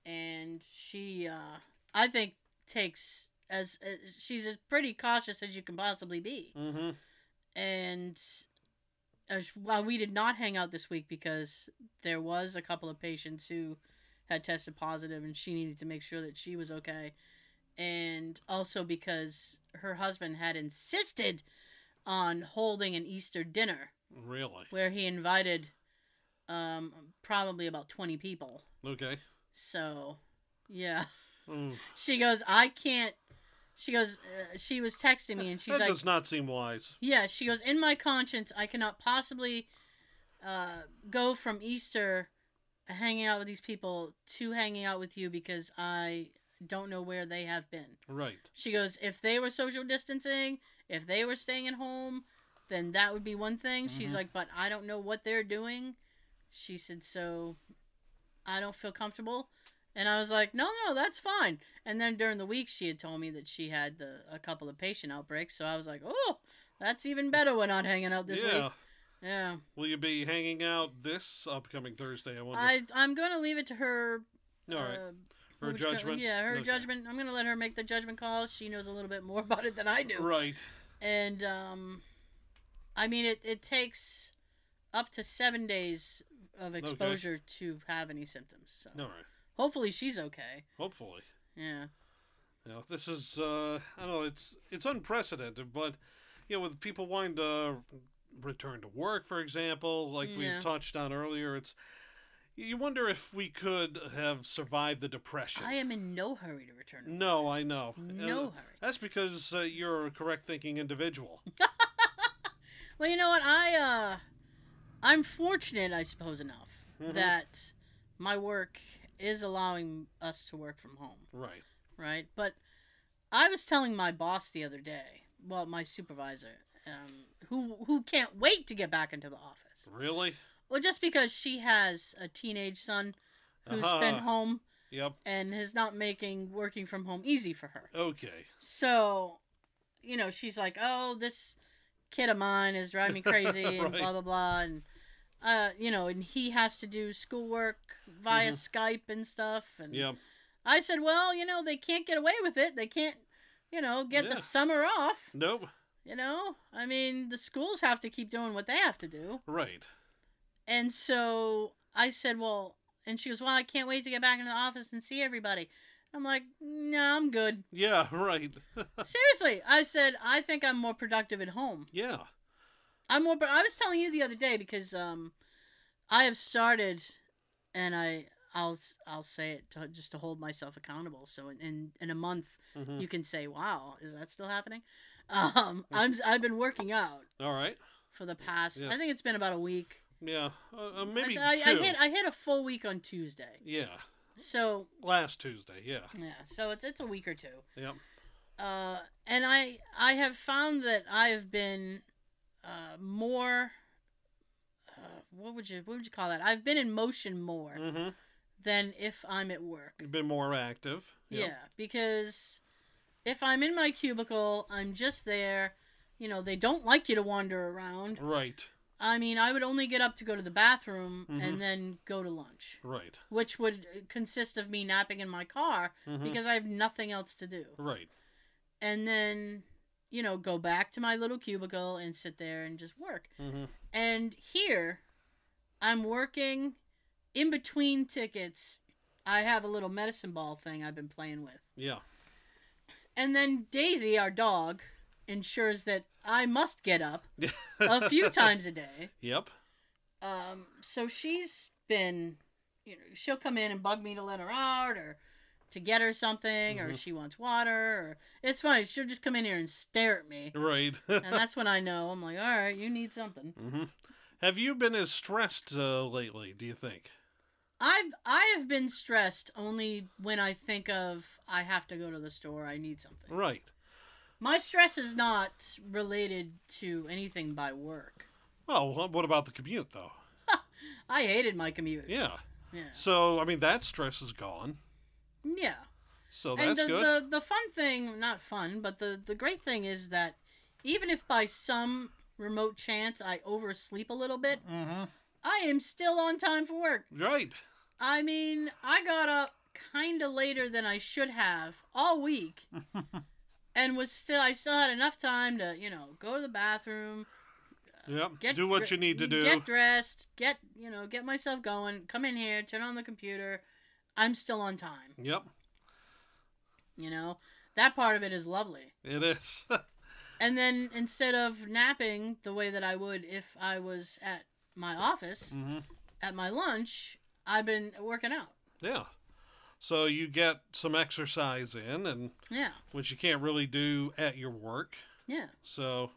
And she, uh, I think, takes as uh, she's as pretty cautious as you can possibly be.
Mm-hmm.
And as, while we did not hang out this week because there was a couple of patients who had tested positive, and she needed to make sure that she was okay, and also because her husband had insisted on holding an Easter dinner
Really?
where he invited um, probably about 20 people.
Okay.
So, yeah.
Mm.
She goes, I can't. She goes, uh, she was texting me and she's
that
like,
does not seem wise.
yeah, she goes, in my conscience, I cannot possibly uh, go from Easter hanging out with these people to hanging out with you because I don't know where they have been.
Right.
She goes, if they were social distancing, if they were staying at home, then that would be one thing. She's
Mhm.
like, but I don't know what they're doing. She said, so I don't feel comfortable. And I was like, no, no, that's fine. And then during the week, she had told me that she had the a couple of patient outbreaks. So I was like, oh, that's even better. We're not hanging out this
yeah.
week. Yeah,
Will you be hanging out this upcoming Thursday? I wonder.
I I'm going to leave it to her.
All right.
uh,
Her
would you
judgment.
Yeah, her
Okay.
judgment. I'm going to let her make the judgment call. She knows a little bit more about it than I do.
Right.
and um, I mean it. It takes up to seven days of exposure to have any symptoms. So
All right.
hopefully she's okay.
Hopefully.
Yeah.
You know, this is uh, I don't know. It's it's unprecedented, but you know, with people wanting to return to work, for example, like
Yeah.
we touched on earlier, it's you wonder if we could have survived the depression.
I am in no hurry to return. to work.
No, I know.
No
Uh,
hurry.
that's because uh, you're a correct thinking individual.
Well, you know what? I uh, I'm fortunate, I suppose, enough
Mhm.
that my work is allowing us to work from home.
Right.
right? But I was telling my boss the other day, well, my supervisor, um, who who can't wait to get back into the office.
Really?
Well, just because she has a teenage son who's been
Uh-huh.
home
Yep.
and is not making working from home easy for her.
Okay.
So, you know, she's like, "Oh, this kid of mine is driving me crazy," and
Right.
blah blah blah, and uh, you know, and he has to do schoolwork via
Mhm.
Skype and stuff, and
Yep.
I said, well, you know, they can't get away with it. They can't, you know, get
Yeah.
the summer off.
Nope.
You know, I mean, the schools have to keep doing what they have to do.
Right.
And so I said, well, and she goes, well, I can't wait to get back into the office and see everybody. I'm like, no, I'm good.
Yeah. Right.
Seriously, I said, I think I'm more productive at home.
yeah.
I'm more. I was telling you the other day because um, I have started, and I I'll I'll say it to, just to hold myself accountable. So in in, in a month,
hmm
you can say, "Wow, is that still happening?" Um, I'm I've been working out
All right.
for the past.
Yeah.
I think it's been about a week.
Yeah. Uh, uh, maybe
I,
two.
I, I hit I hit a full week on Tuesday.
yeah.
So
Last Tuesday. Yeah.
yeah, so it's it's a week or two.
Yep.
Uh, and I I have found that I've been uh, more. Uh, what would you what would you call that? I've been in motion more
Mm-hmm.
than if I'm at work.
You've been more active. Yep.
Yeah, because if I'm in my cubicle, I'm just there. You know, they don't like you to wander around.
Right.
I mean, I would only get up to go to the bathroom
Mhm.
and then go to lunch,
Right.
which would consist of me napping in my car
hmm
because I have nothing else to do.
Right.
And then, you know, go back to my little cubicle and sit there and just work.
hmm
And here, I'm working in between tickets. I have a little medicine ball thing I've been playing with.
Yeah.
And then Daisy, our dog, ensures that I must get up a few times a day.
Yep.
Um, so she's been, you know, she'll come in and bug me to let her out or to get her something or
Mhm.
she wants water or it's funny. She'll just come in here and stare at me.
Right.
And that's when I know. I'm like, all right, you need something.
hmm Have you been as stressed uh, lately? Do you think?
I've I have been stressed only when I think of I have to go to the store. I need something.
Right.
My stress is not related to anything by work.
Well, what about the commute though?
I hated my commute.
Yeah.
Yeah.
So I mean that stress is gone.
Yeah.
So
and
that's
the,
good.
the the fun thing, not fun, but the the great thing is that even if by some remote chance I oversleep a little bit,
Mm-hmm.
I am still on time for work.
Right.
I mean, I got up kind of later than I should have all week, and was still I still had enough time to you know go to the bathroom,
Yep.
get
do what
dre-
you need to do.
Get dressed, get you know get myself going, come in here, turn on the computer. I'm still on time.
Yep.
You know that part of it is lovely.
It is.
And then instead of napping the way that I would if I was at my office
hmm
at my lunch, I've been working out.
Yeah. So you get some exercise in, and
Yeah,
which you can't really do at your work.
yeah.
So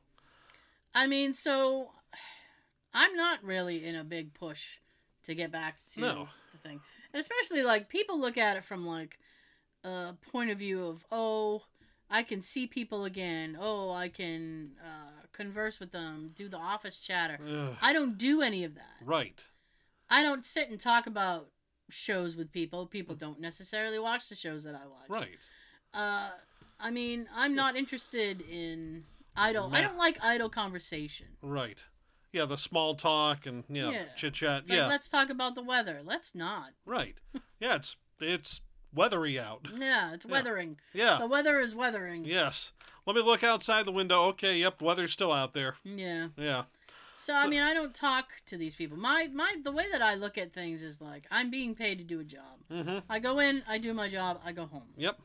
I mean, so I'm not really in a big push to get back to
No.
Thing. And especially like people look at it from like a point of view of, oh, I can see people again. Oh, I can uh, converse with them, do the office chatter.
ugh,
I don't do any of that.
right.
I don't sit and talk about shows with people. People don't necessarily watch the shows that I watch.
Right.
Uh, I mean, I'm not interested in idle. I don't like idle conversation.
Right. Yeah, the small talk and yeah,
Yeah.
chit chat.
Like,
Yeah.
let's talk about the weather. Let's not.
right. Yeah, it's it's weathery out.
Yeah, it's
Yeah.
weathering.
Yeah.
The weather is weathering.
Yes. Let me look outside the window. Okay, yep, weather's still out there.
Yeah.
Yeah.
So, I mean, I don't talk to these people. My my the way that I look at things is like I'm being paid to do a job.
Mm-hmm.
I go in, I do my job, I go home.
Yep.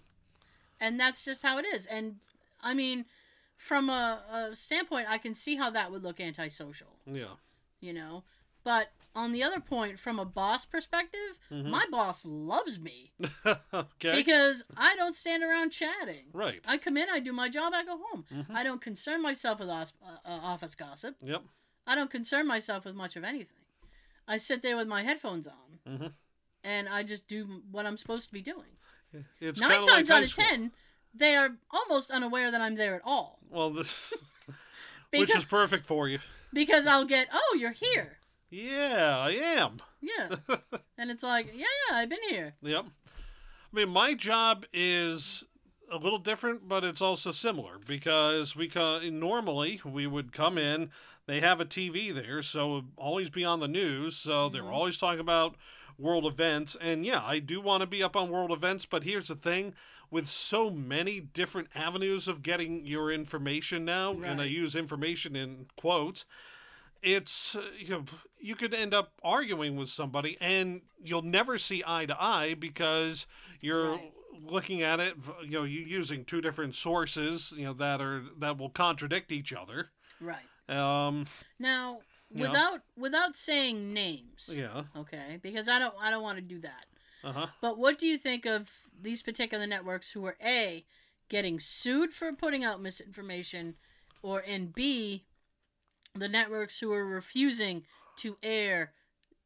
And that's just how it is. And I mean, from a, a standpoint, I can see how that would look antisocial.
Yeah.
You know, but on the other point, from a boss perspective,
Mhm.
my boss loves me
okay.
because I don't stand around chatting.
right.
I come in, I do my job, I go home.
Mhm.
I don't concern myself with os- uh, uh, office gossip.
Yep.
I don't concern myself with much of anything. I sit there with my headphones on
Mhm.
and I just do what I'm supposed to be doing.
It's
Nine times
like
out of ten, they are almost unaware that I'm there at all.
Well, this which is perfect for you.
Because I'll get, oh, you're here.
Yeah, I am.
Yeah. and it's like, yeah, I've been here.
Yep. I mean, my job is a little different, but it's also similar because we co- normally we would come in. They have a TV there, so always be on the news. So they're
Mhm.
always talking about world events, and yeah, I do want to be up on world events. But here's the thing: with so many different avenues of getting your information now, and I use information in quotes it's uh, you know you could end up arguing with somebody and you'll never see eye to eye because you're
Right.
looking at it you know you're using two different sources you know that are that will contradict each other
Right.
um
Now, without without saying names,
yeah
okay? Because I don't I don't want to do that.
uh-huh
But what do you think of these particular networks who are A getting sued for putting out misinformation or and B the networks who are refusing to air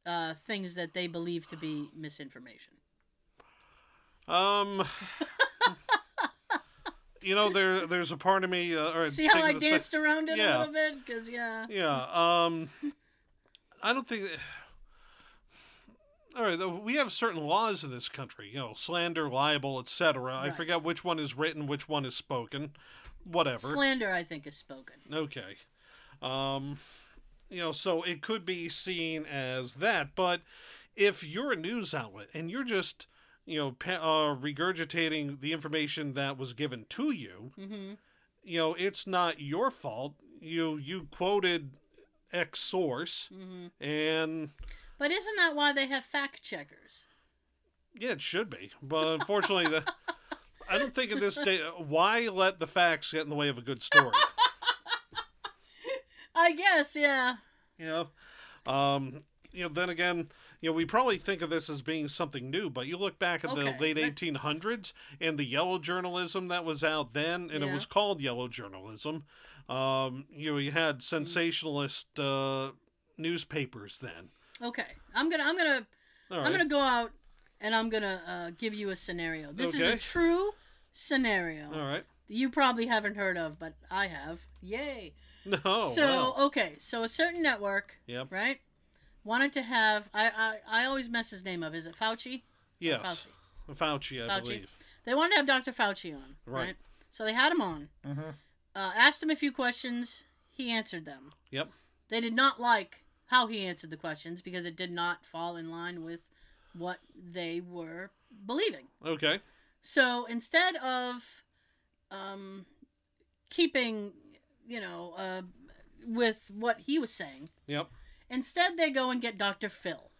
uh, things that they believe to be misinformation?
um you know there there's a part of me uh, or
See how I danced around it
Yeah.
a little bit? Because, yeah.
Yeah. Um, I don't think. That... All right, we have certain laws in this country. You know, slander, libel, etc. I forget which one is written, which one is spoken. Whatever.
Slander, I think, is spoken.
okay. Um, you know, so it could be seen as that, but if you're a news outlet and you're just, you know, uh, regurgitating the information that was given to you,
hmm
you know, it's not your fault. You you quoted X source,
hmm
and
But isn't that why they have fact checkers?
yeah, it should be. But unfortunately, the I don't think in this day. Why let the facts get in the way of a good story?
I guess, yeah.
You know, um, you know. Then again, you know, we probably think of this as being something new, but you look back at
Okay,
the late
but-
eighteen hundreds and the yellow journalism that was out then, and it was called yellow journalism. Um, you know, you had sensationalist uh, newspapers then.
Okay, I'm gonna, I'm gonna,
All
I'm gonna go out and I'm gonna uh, give you a scenario. This is a true scenario
All right.
you probably haven't heard of, but I have. Yay!
No.
so
wow.
okay, so a certain network,
Yep.
right, wanted to have. I, I I always mess his name up. Is it Fauci? Or
Yes.
Fauci.
Fauci, I
Fauci.
believe.
They wanted to have Dr. Fauci on,
Right.
right? So they had him on.
Mm-hmm.
Uh, asked him a few questions. He answered them.
Yep.
They did not like how he answered the questions because it did not fall in line with what they were believing.
Okay.
So instead of um, keeping, you know, uh, with what he was saying,
Yep.
instead they go and get Dr. Phil.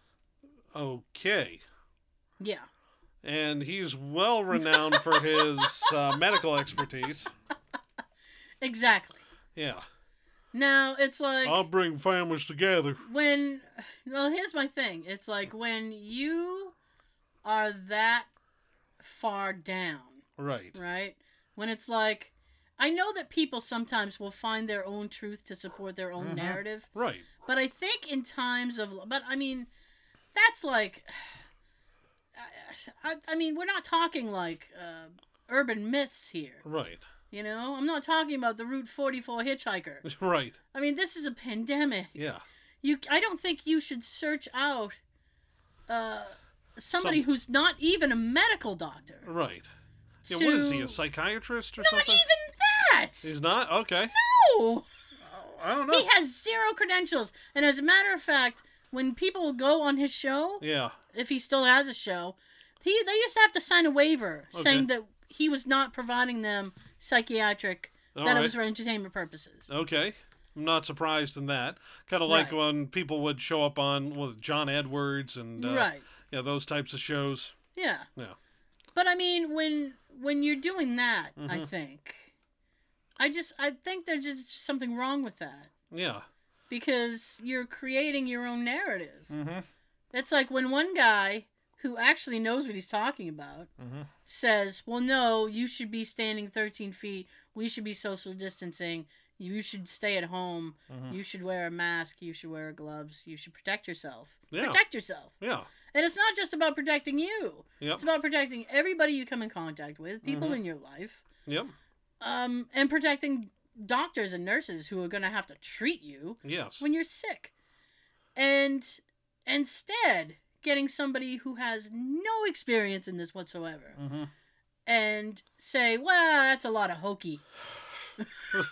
Okay.
Yeah.
And he's well renowned for his uh, medical expertise.
Exactly.
Yeah.
Now it's like
I'll bring families together.
when well here's my thing it's like when you are that far down
Right.
right when it's like i know that people sometimes will find their own truth to support their own
Mhm.
narrative
Right.
but i think in times of but i mean that's like i, I mean we're not talking like uh, urban myths here
Right.
You know i'm not talking about the route 44 hitchhiker
Right.
i mean this is a pandemic
Yeah.
you i don't think you should search out uh somebody
Some-
who's not even a medical doctor
Right. Yeah, what is he, a psychiatrist or
not
something?
even that
He's not? Okay.
no
I don't know.
he has zero credentials and as a matter of fact when people go on his show
Yeah.
if he still has a show he they used to have to sign a waiver
Okay.
saying that he was not providing them psychiatric
All
that
right.
it was for entertainment purposes
Okay. I'm not surprised in that. Kind of like
Right.
when people would show up on with John Edwards and uh,
right
yeah, those types of shows.
Yeah.
Yeah.
But I mean, when when you're doing that, I
Mhm.
think, I just I think there's just something wrong with that
Yeah.
because you're creating your own narrative.
Mm-hmm.
It's like when one guy who actually knows what he's talking about
Mm-hmm.
says, "Well, no, you should be standing 13 feet. We should be social distancing. You should stay at home.
Mhm.
You should wear a mask. You should wear gloves. You should protect yourself.
Yeah.
Protect yourself."
Yeah.
And it's not just about protecting you.
Yep.
It's about protecting everybody you come in contact with, people
Mhm.
in your life,
Yep.
um, and protecting doctors and nurses who are going to have to treat you
Yes.
when you're sick. And instead, getting somebody who has no experience in this whatsoever
Mm-hmm.
and say, well, that's a lot of hokey. you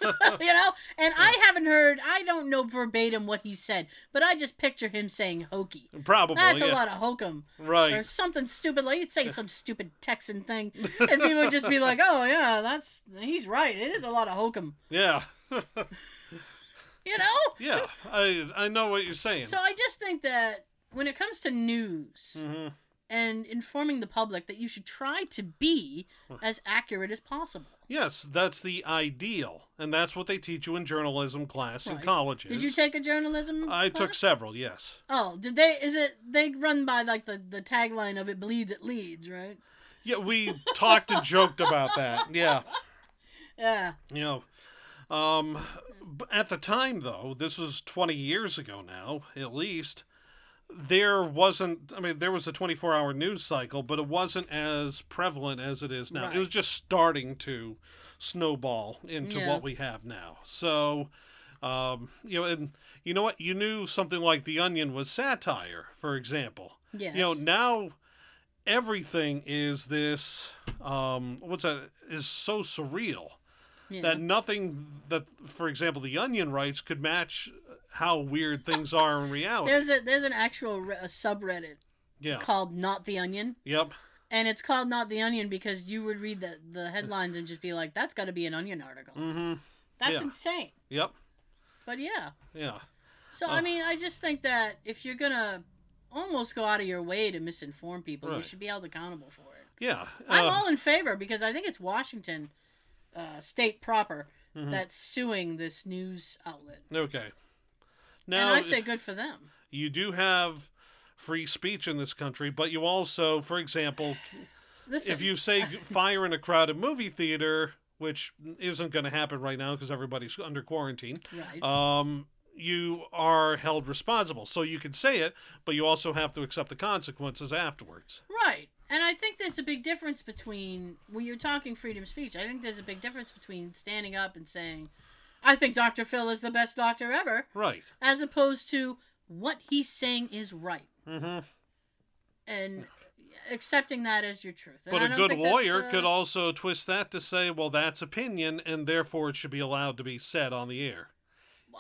know? And I haven't heard, I don't know verbatim what he said, but I just picture him saying hokey.
Probably.
That's
yeah.
a lot of hokum.
Right.
Or something stupid like he'd say some stupid Texan thing, and people would just be like, "Oh yeah, that's he's right. It is a lot of hokum,"
Yeah.
you know.
yeah. I I know what you're saying.
So I just think that when it comes to news
mm-hmm.
and informing the public, that you should try to be as accurate as possible.
Yes, that's the ideal, and that's what they teach you in journalism class in
Right.
colleges.
Did you take a journalism?
I took several. Yes.
Oh, did they? Is it they run by like the the tagline of "It bleeds, it leads," right?
Yeah, we talked and joked about that. Yeah.
Yeah.
You know, um, at the time though, this was 20 years ago now, at least. There wasn't. I mean, there was a 24-hour news cycle, but it wasn't as prevalent as it is now. It was just starting to snowball into
Yeah.
what we have now. So, um, you know, and you know what? You knew something like The Onion was satire, for example.
Yes.
You know, now everything is this. Um, what's that? Is so surreal
yeah.
that nothing that, for example, the Onion writes could match how weird things are in reality.
There's a there's an actual re- a subreddit
yeah.
called "Not the Onion."
Yep.
And it's called Not the Onion because you would read the, the headlines and just be like, that's got to be an Onion article.
Mm-hmm.
That's
yeah.
insane.
Yep.
But yeah.
Yeah.
So,
Oh.
I mean, I just think that if you're going to almost go out of your way to misinform people, you should be held accountable for it.
Yeah.
I'm
uh,
all in favor because I think it's Washington, uh, state proper,
mhm.
that's suing this news outlet.
Okay.
And I say good for them.
you do have free speech in this country, but you also, for example,
Listen,
if you say fire in a crowded movie theater, which isn't going to happen right now because everybody's under quarantine,
right.
um, you are held responsible. So you can say it, but you also have to accept the consequences afterwards.
Right. And I think there's a big difference between when you're talking freedom of speech. I think there's a big difference between standing up and saying, "I think Dr. Phil is the best doctor ever,"
Right.
as opposed to what he's saying is right
Mm-hmm.
and accepting that as your truth. And
But a good lawyer
uh,
could also twist that to say, well, that's opinion, and therefore it should be allowed to be said on the air.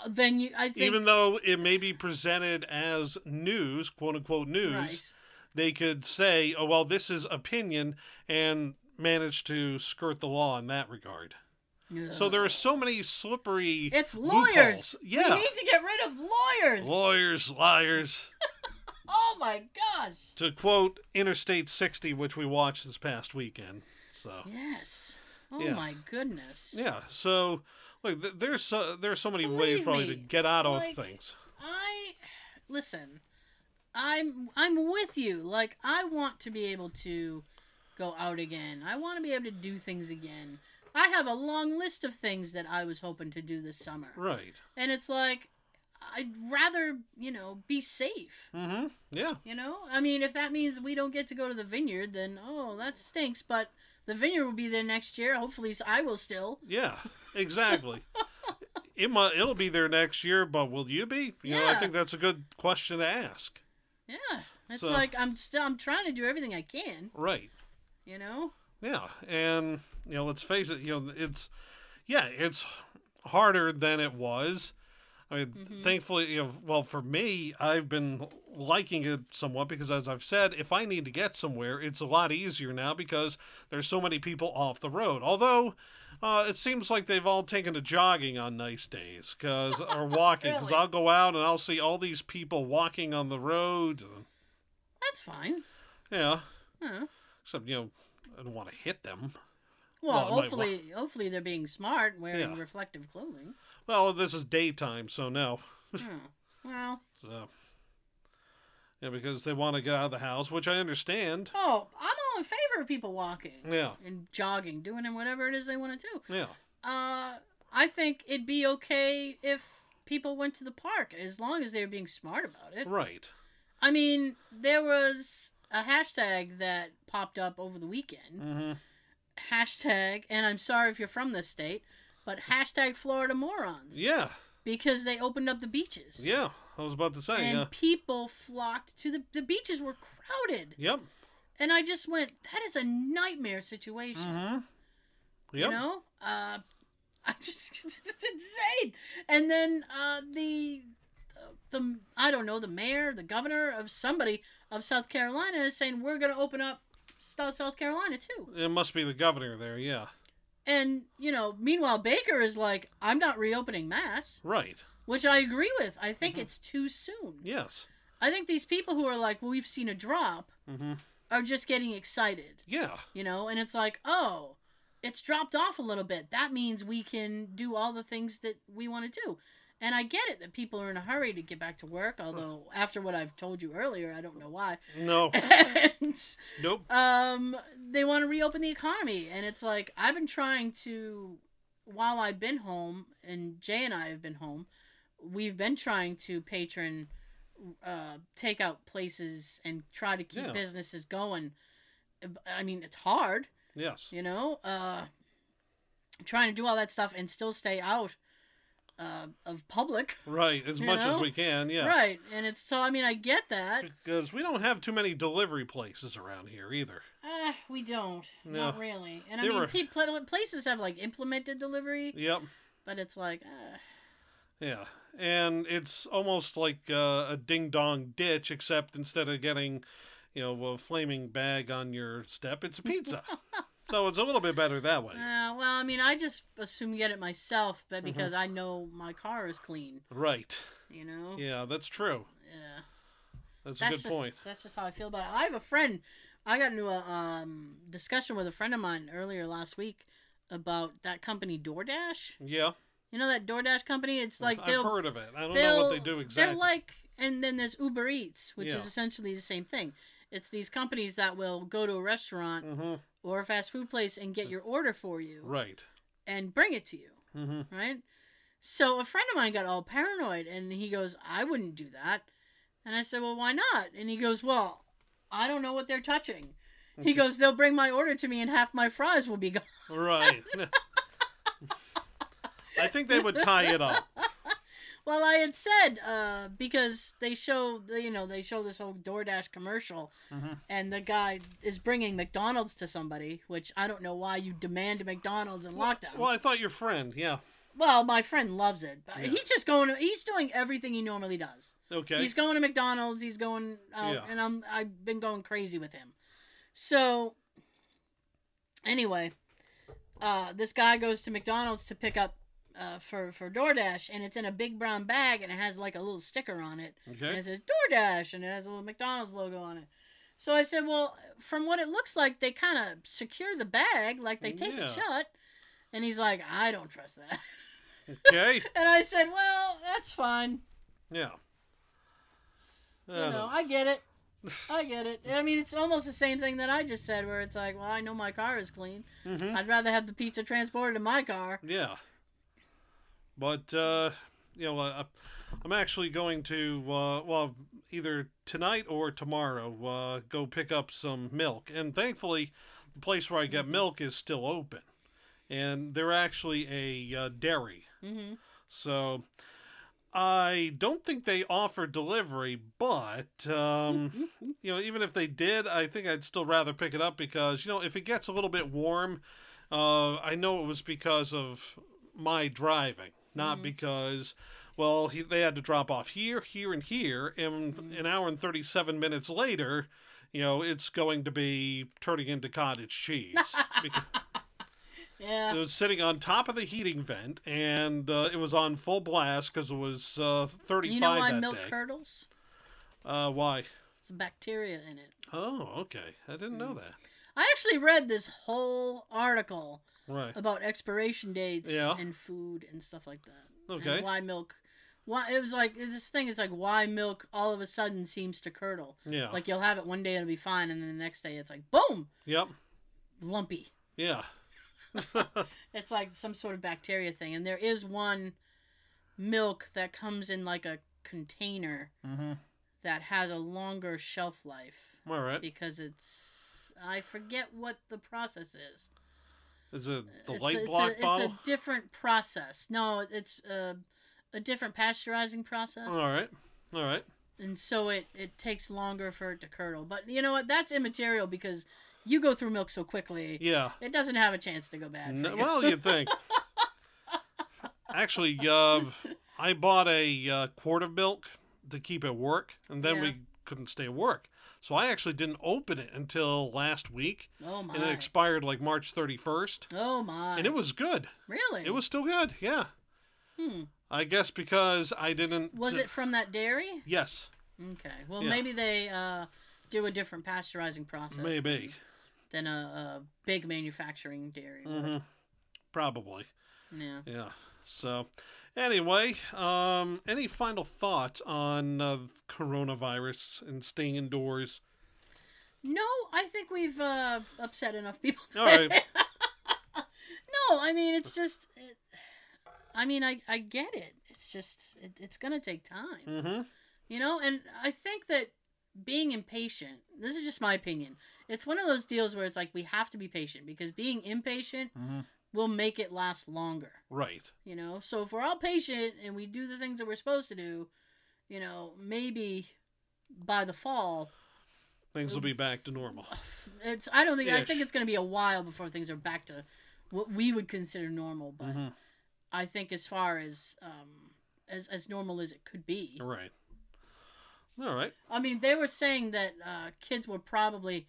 Then you, I think,
Even though it may be presented as news, quote unquote news,
right.
they could say, "Oh well, this is opinion," and manage to skirt the law in that regard. So there are so many slippery.
It's
loopholes.
lawyers.
Yeah.
We need to get rid of lawyers.
lawyers, liars.
oh my gosh.
to quote Interstate 60, which we watched this past weekend. So
Yes. Oh
Yeah.
my goodness.
yeah, so look, th- there's so, there's so many ways
Believe
probably to get out of things.
I listen. I'm I'm with you. Like I want to be able to go out again. I want to be able to do things again. I have a long list of things that I was hoping to do this summer.
Right.
And it's like I'd rather, you know, be safe.
Mm-hmm. Yeah.
You know? I mean, if that means we don't get to go to the vineyard, then oh, that stinks, but the vineyard will be there next year. Hopefully I will still.
Yeah. Exactly. it might, it'll be there next year, but will you be? You know, I think that's a good question to ask.
Yeah. It's
So-
like I'm still I'm trying to do everything I can,
Right.
you know?
Yeah, and you know, let's face it. You know, it's yeah, it's harder than it was. I mean,
Mhm.
thankfully, you know, well, for me, I've been liking it somewhat because, as I've said, if I need to get somewhere, it's a lot easier now because there's so many people off the road. Although, uh, it seems like they've all taken to jogging on nice days, cause or walking. Because
Really?
I'll go out and I'll see all these people walking on the road.
That's fine.
Yeah,
Huh.
except you know, I don't want to hit them.
Well,
Well,
hopefully, hopefully they're being smart, and wearing
Yeah.
reflective clothing.
Well, this is daytime, so no.
Hmm. Well,
So, yeah, because they want to get out of the house, which I understand.
oh, I'm all in favor of people walking
Yeah,
and jogging, doing whatever it is they want to do.
yeah,
Uh, I think it'd be okay if people went to the park as long as they were being smart about it.
right.
I mean, there was a hashtag that popped up over the weekend.
hmm
Hashtag, and I'm sorry if you're from this state, but hashtag Florida morons.
Yeah,
Because they opened up the beaches.
yeah. I was about to say,
and
yeah.
people flocked to the the beaches were crowded
Yep.
and i just went that is a nightmare situation
hmm
you know uh i just it's insane and then uh the the i don't know the mayor the governor of somebody of south carolina is saying we're going to open up south south carolina too
It must be the governor there. Yeah.
and you know meanwhile baker is like i'm not reopening mass
Right.
which i agree with i think
Mhm.
it's too soon
Yes.
i think these people who are like well we've seen a drop
hmm
are just getting excited
Yeah.
you know and it's like oh it's dropped off a little bit that means we can do all the things that we want to do and i get it that people are in a hurry to get back to work although after what i've told you earlier i don't know why
No.
and
nope.
um they want to reopen the economy and it's like i've been trying to while i've been home and jay and i have been home we've been trying to patron uh take out places and try to keep
Yeah.
businesses going i mean it's hard
Yes.
you know uh trying to do all that stuff and still stay out uh, of public
Right. As much
know?
as we can. Yeah.
right and it's so i mean i get that
Because we don't have too many delivery places around here either.
uh, we don't
No.
not really and i mean
were-
places have like implemented delivery
Yep.
but it's like uh,
Yeah, and it's almost like uh, a ding dong ditch, except instead of getting, you know, a flaming bag on your step, it's a pizza. so it's a little bit better that way.
uh, well i mean i just assume get it myself but
Mhm.
because i know my car is clean
Right.
you know
Yeah, that's true.
yeah
That's a good
just
point.
that's just how I feel about it. I have a friend. I got into a um, discussion with a friend of mine earlier last week about that company DoorDash.
Yeah,
You know that DoorDash company? It's like
I've heard of it. I don't know what they do exactly.
they're like, and then there's Uber Eats, which
Yeah.
is essentially the same thing. It's these companies that will go to a restaurant
hmm
or a fast food place and get your order for you
Right.
and bring it to you,
hmm
right? So a friend of mine got all paranoid and he goes, "I wouldn't do that." And I said, "Well, why not?" And he goes, "Well, I don't know what they're touching." He goes, "They'll bring my order to me and half my fries will be gone."
Right. I think they would tie it up.
Well, I had said uh, because they show, you know, they show this whole DoorDash commercial,
Mhm.
and the guy is bringing McDonald's to somebody, which I don't know why you demand McDonald's in lockdown.
Well, I thought your friend. Yeah.
Well, my friend loves it,
Yeah.
he's just going. He's doing everything he normally does.
Okay.
He's going to McDonald's. He's going out,
Yeah.
and I'm I've been going crazy with him. So anyway, uh, this guy goes to McDonald's to pick up uh, for for DoorDash, and it's in a big brown bag, and it has like a little sticker on it, and it says DoorDash, and it has a little McDonald's logo on it. So I said, well, from what it looks like, they kind of secure the bag, like they tape
Yeah.
it shut. And he's like, I don't trust that.
Okay.
And I said, well, that's fine.
Yeah.
You know, I get it. I get it. I mean, it's almost the same thing that I just said, where it's like, well, I know my car is clean.
Mm-hmm.
I'd rather have the pizza transported in my car.
Yeah. But uh, you know, uh, I'm actually going to uh, well, either tonight or tomorrow uh, go pick up some milk, and thankfully, the place where I get milk is still open, and they're actually a uh, dairy,
hmm
so. I don't think they offer delivery, but um, you know, even if they did, I think I'd still rather pick it up because you know, if it gets a little bit warm, uh, I know it was because of my driving, not
Mhm.
because, well, he, they had to drop off here, here, and here, and
Mhm.
an hour and thirty-seven minutes later, you know, it's going to be turning into cottage cheese because
Yeah.
it was sitting on top of the heating vent, and uh, it was on full blast because it was uh, thirty-five
You know why milk
day.
curdles?
Uh, why?
It's bacteria in it.
Oh, okay. I didn't know
Mm.
that.
I actually read this whole article
Right.
about expiration dates
Yeah.
and food and stuff like that.
Okay.
And why milk? Why it was like this thing is like why milk all of a sudden seems to curdle.
Yeah.
Like you'll have it one day and it'll be fine, and then the next day it's like boom,
Yep.
lumpy.
Yeah.
It's like some sort of bacteria thing. And there is one milk that comes in like a container
mm-hmm.
that has a longer shelf life
All right.
because it's I forget what the process is.
Is it the
it's
light
a, it's
block
a,
bottle?
It's a different process. No, it's a, a different pasteurizing process.
All right. All right.
and so it it takes longer for it to curdle. But you know what? That's immaterial because you go through milk so quickly.
Yeah.
It doesn't have a chance to go bad.
No,
you.
well, you'd think. Actually, uh, I bought a uh, quart of milk to keep at work, and then
Yeah.
we couldn't stay at work. So I actually didn't open it until last week,
oh my!
and it expired like March 31st.
oh my!
And it was good.
really.
It was still good. Yeah.
Hmm.
I guess because I didn't.
Was it from that dairy?
Yes,
Okay. Well,
Yeah.
maybe they uh, do a different pasteurizing process.
maybe.
Than a, a big manufacturing dairy. would.
hmm Probably.
Yeah.
Yeah. So, anyway, um, any final thoughts on uh, coronavirus and staying indoors?
No, I think we've uh, upset enough people.
All right.
no, I mean it's just. It, I mean, I I get it. It's just it, it's gonna take time,
Mm-hmm.
you know. And I think that being impatient. This is just my opinion. It's one of those deals where it's like we have to be patient because being impatient
Mm-hmm.
Will make it last longer.
Right.
You know, so if we're all patient and we do the things that we're supposed to do, you know, maybe by the fall,
Things will be back to normal.
it's. I don't think. I think it's going to be a while before things are back to what we would consider normal. But
hmm
I think as far as um, as as normal as it could be.
Right. All right.
I mean, they were saying that uh, kids were probably,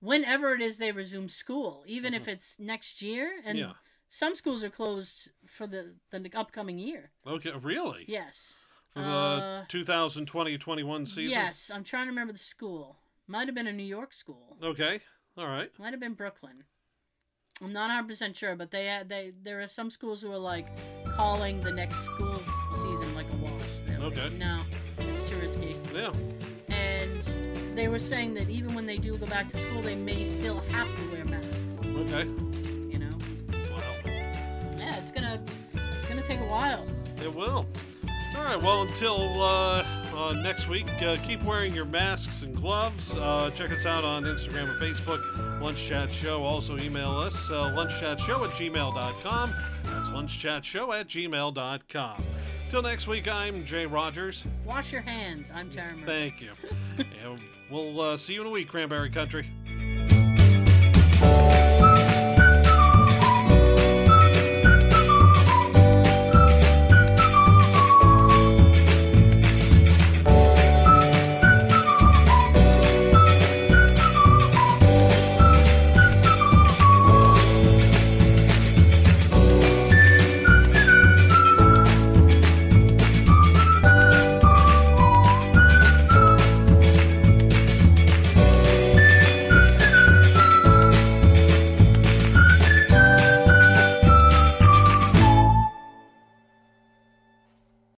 whenever it is they resume school, even if it's next year, and
Mm-hmm. yeah.
some schools are closed for the the upcoming year.
Okay. Really?
Yes.
For the
Uh,
2020-21 season.
Yes, I'm trying to remember the school. Might have been a New York school.
Okay. All right.
Might have been Brooklyn. I'm not 100 percent sure, but they had they there are some schools who are like calling the next school season like a wash. They're like,
Okay.
no, it's too risky.
Yeah.
And they were saying that even when they do go back to school, they may still have to wear masks.
Okay.
You know?
Wow.
Yeah, it's gonna it's gonna take a while.
It will. All right. Well, until uh, uh, next week, uh, keep wearing your masks and gloves. Uh, check us out on Instagram and Facebook, Lunch Chat Show. Also, email us, uh, lunchchatshow at gmail.com. That's lunchchatshow at gmail.com. Till next week, I'm Jay Rogers.
Wash your hands. I'm Tara Murray.
Thank you. and we'll uh, see you in a week, Cranberry Country.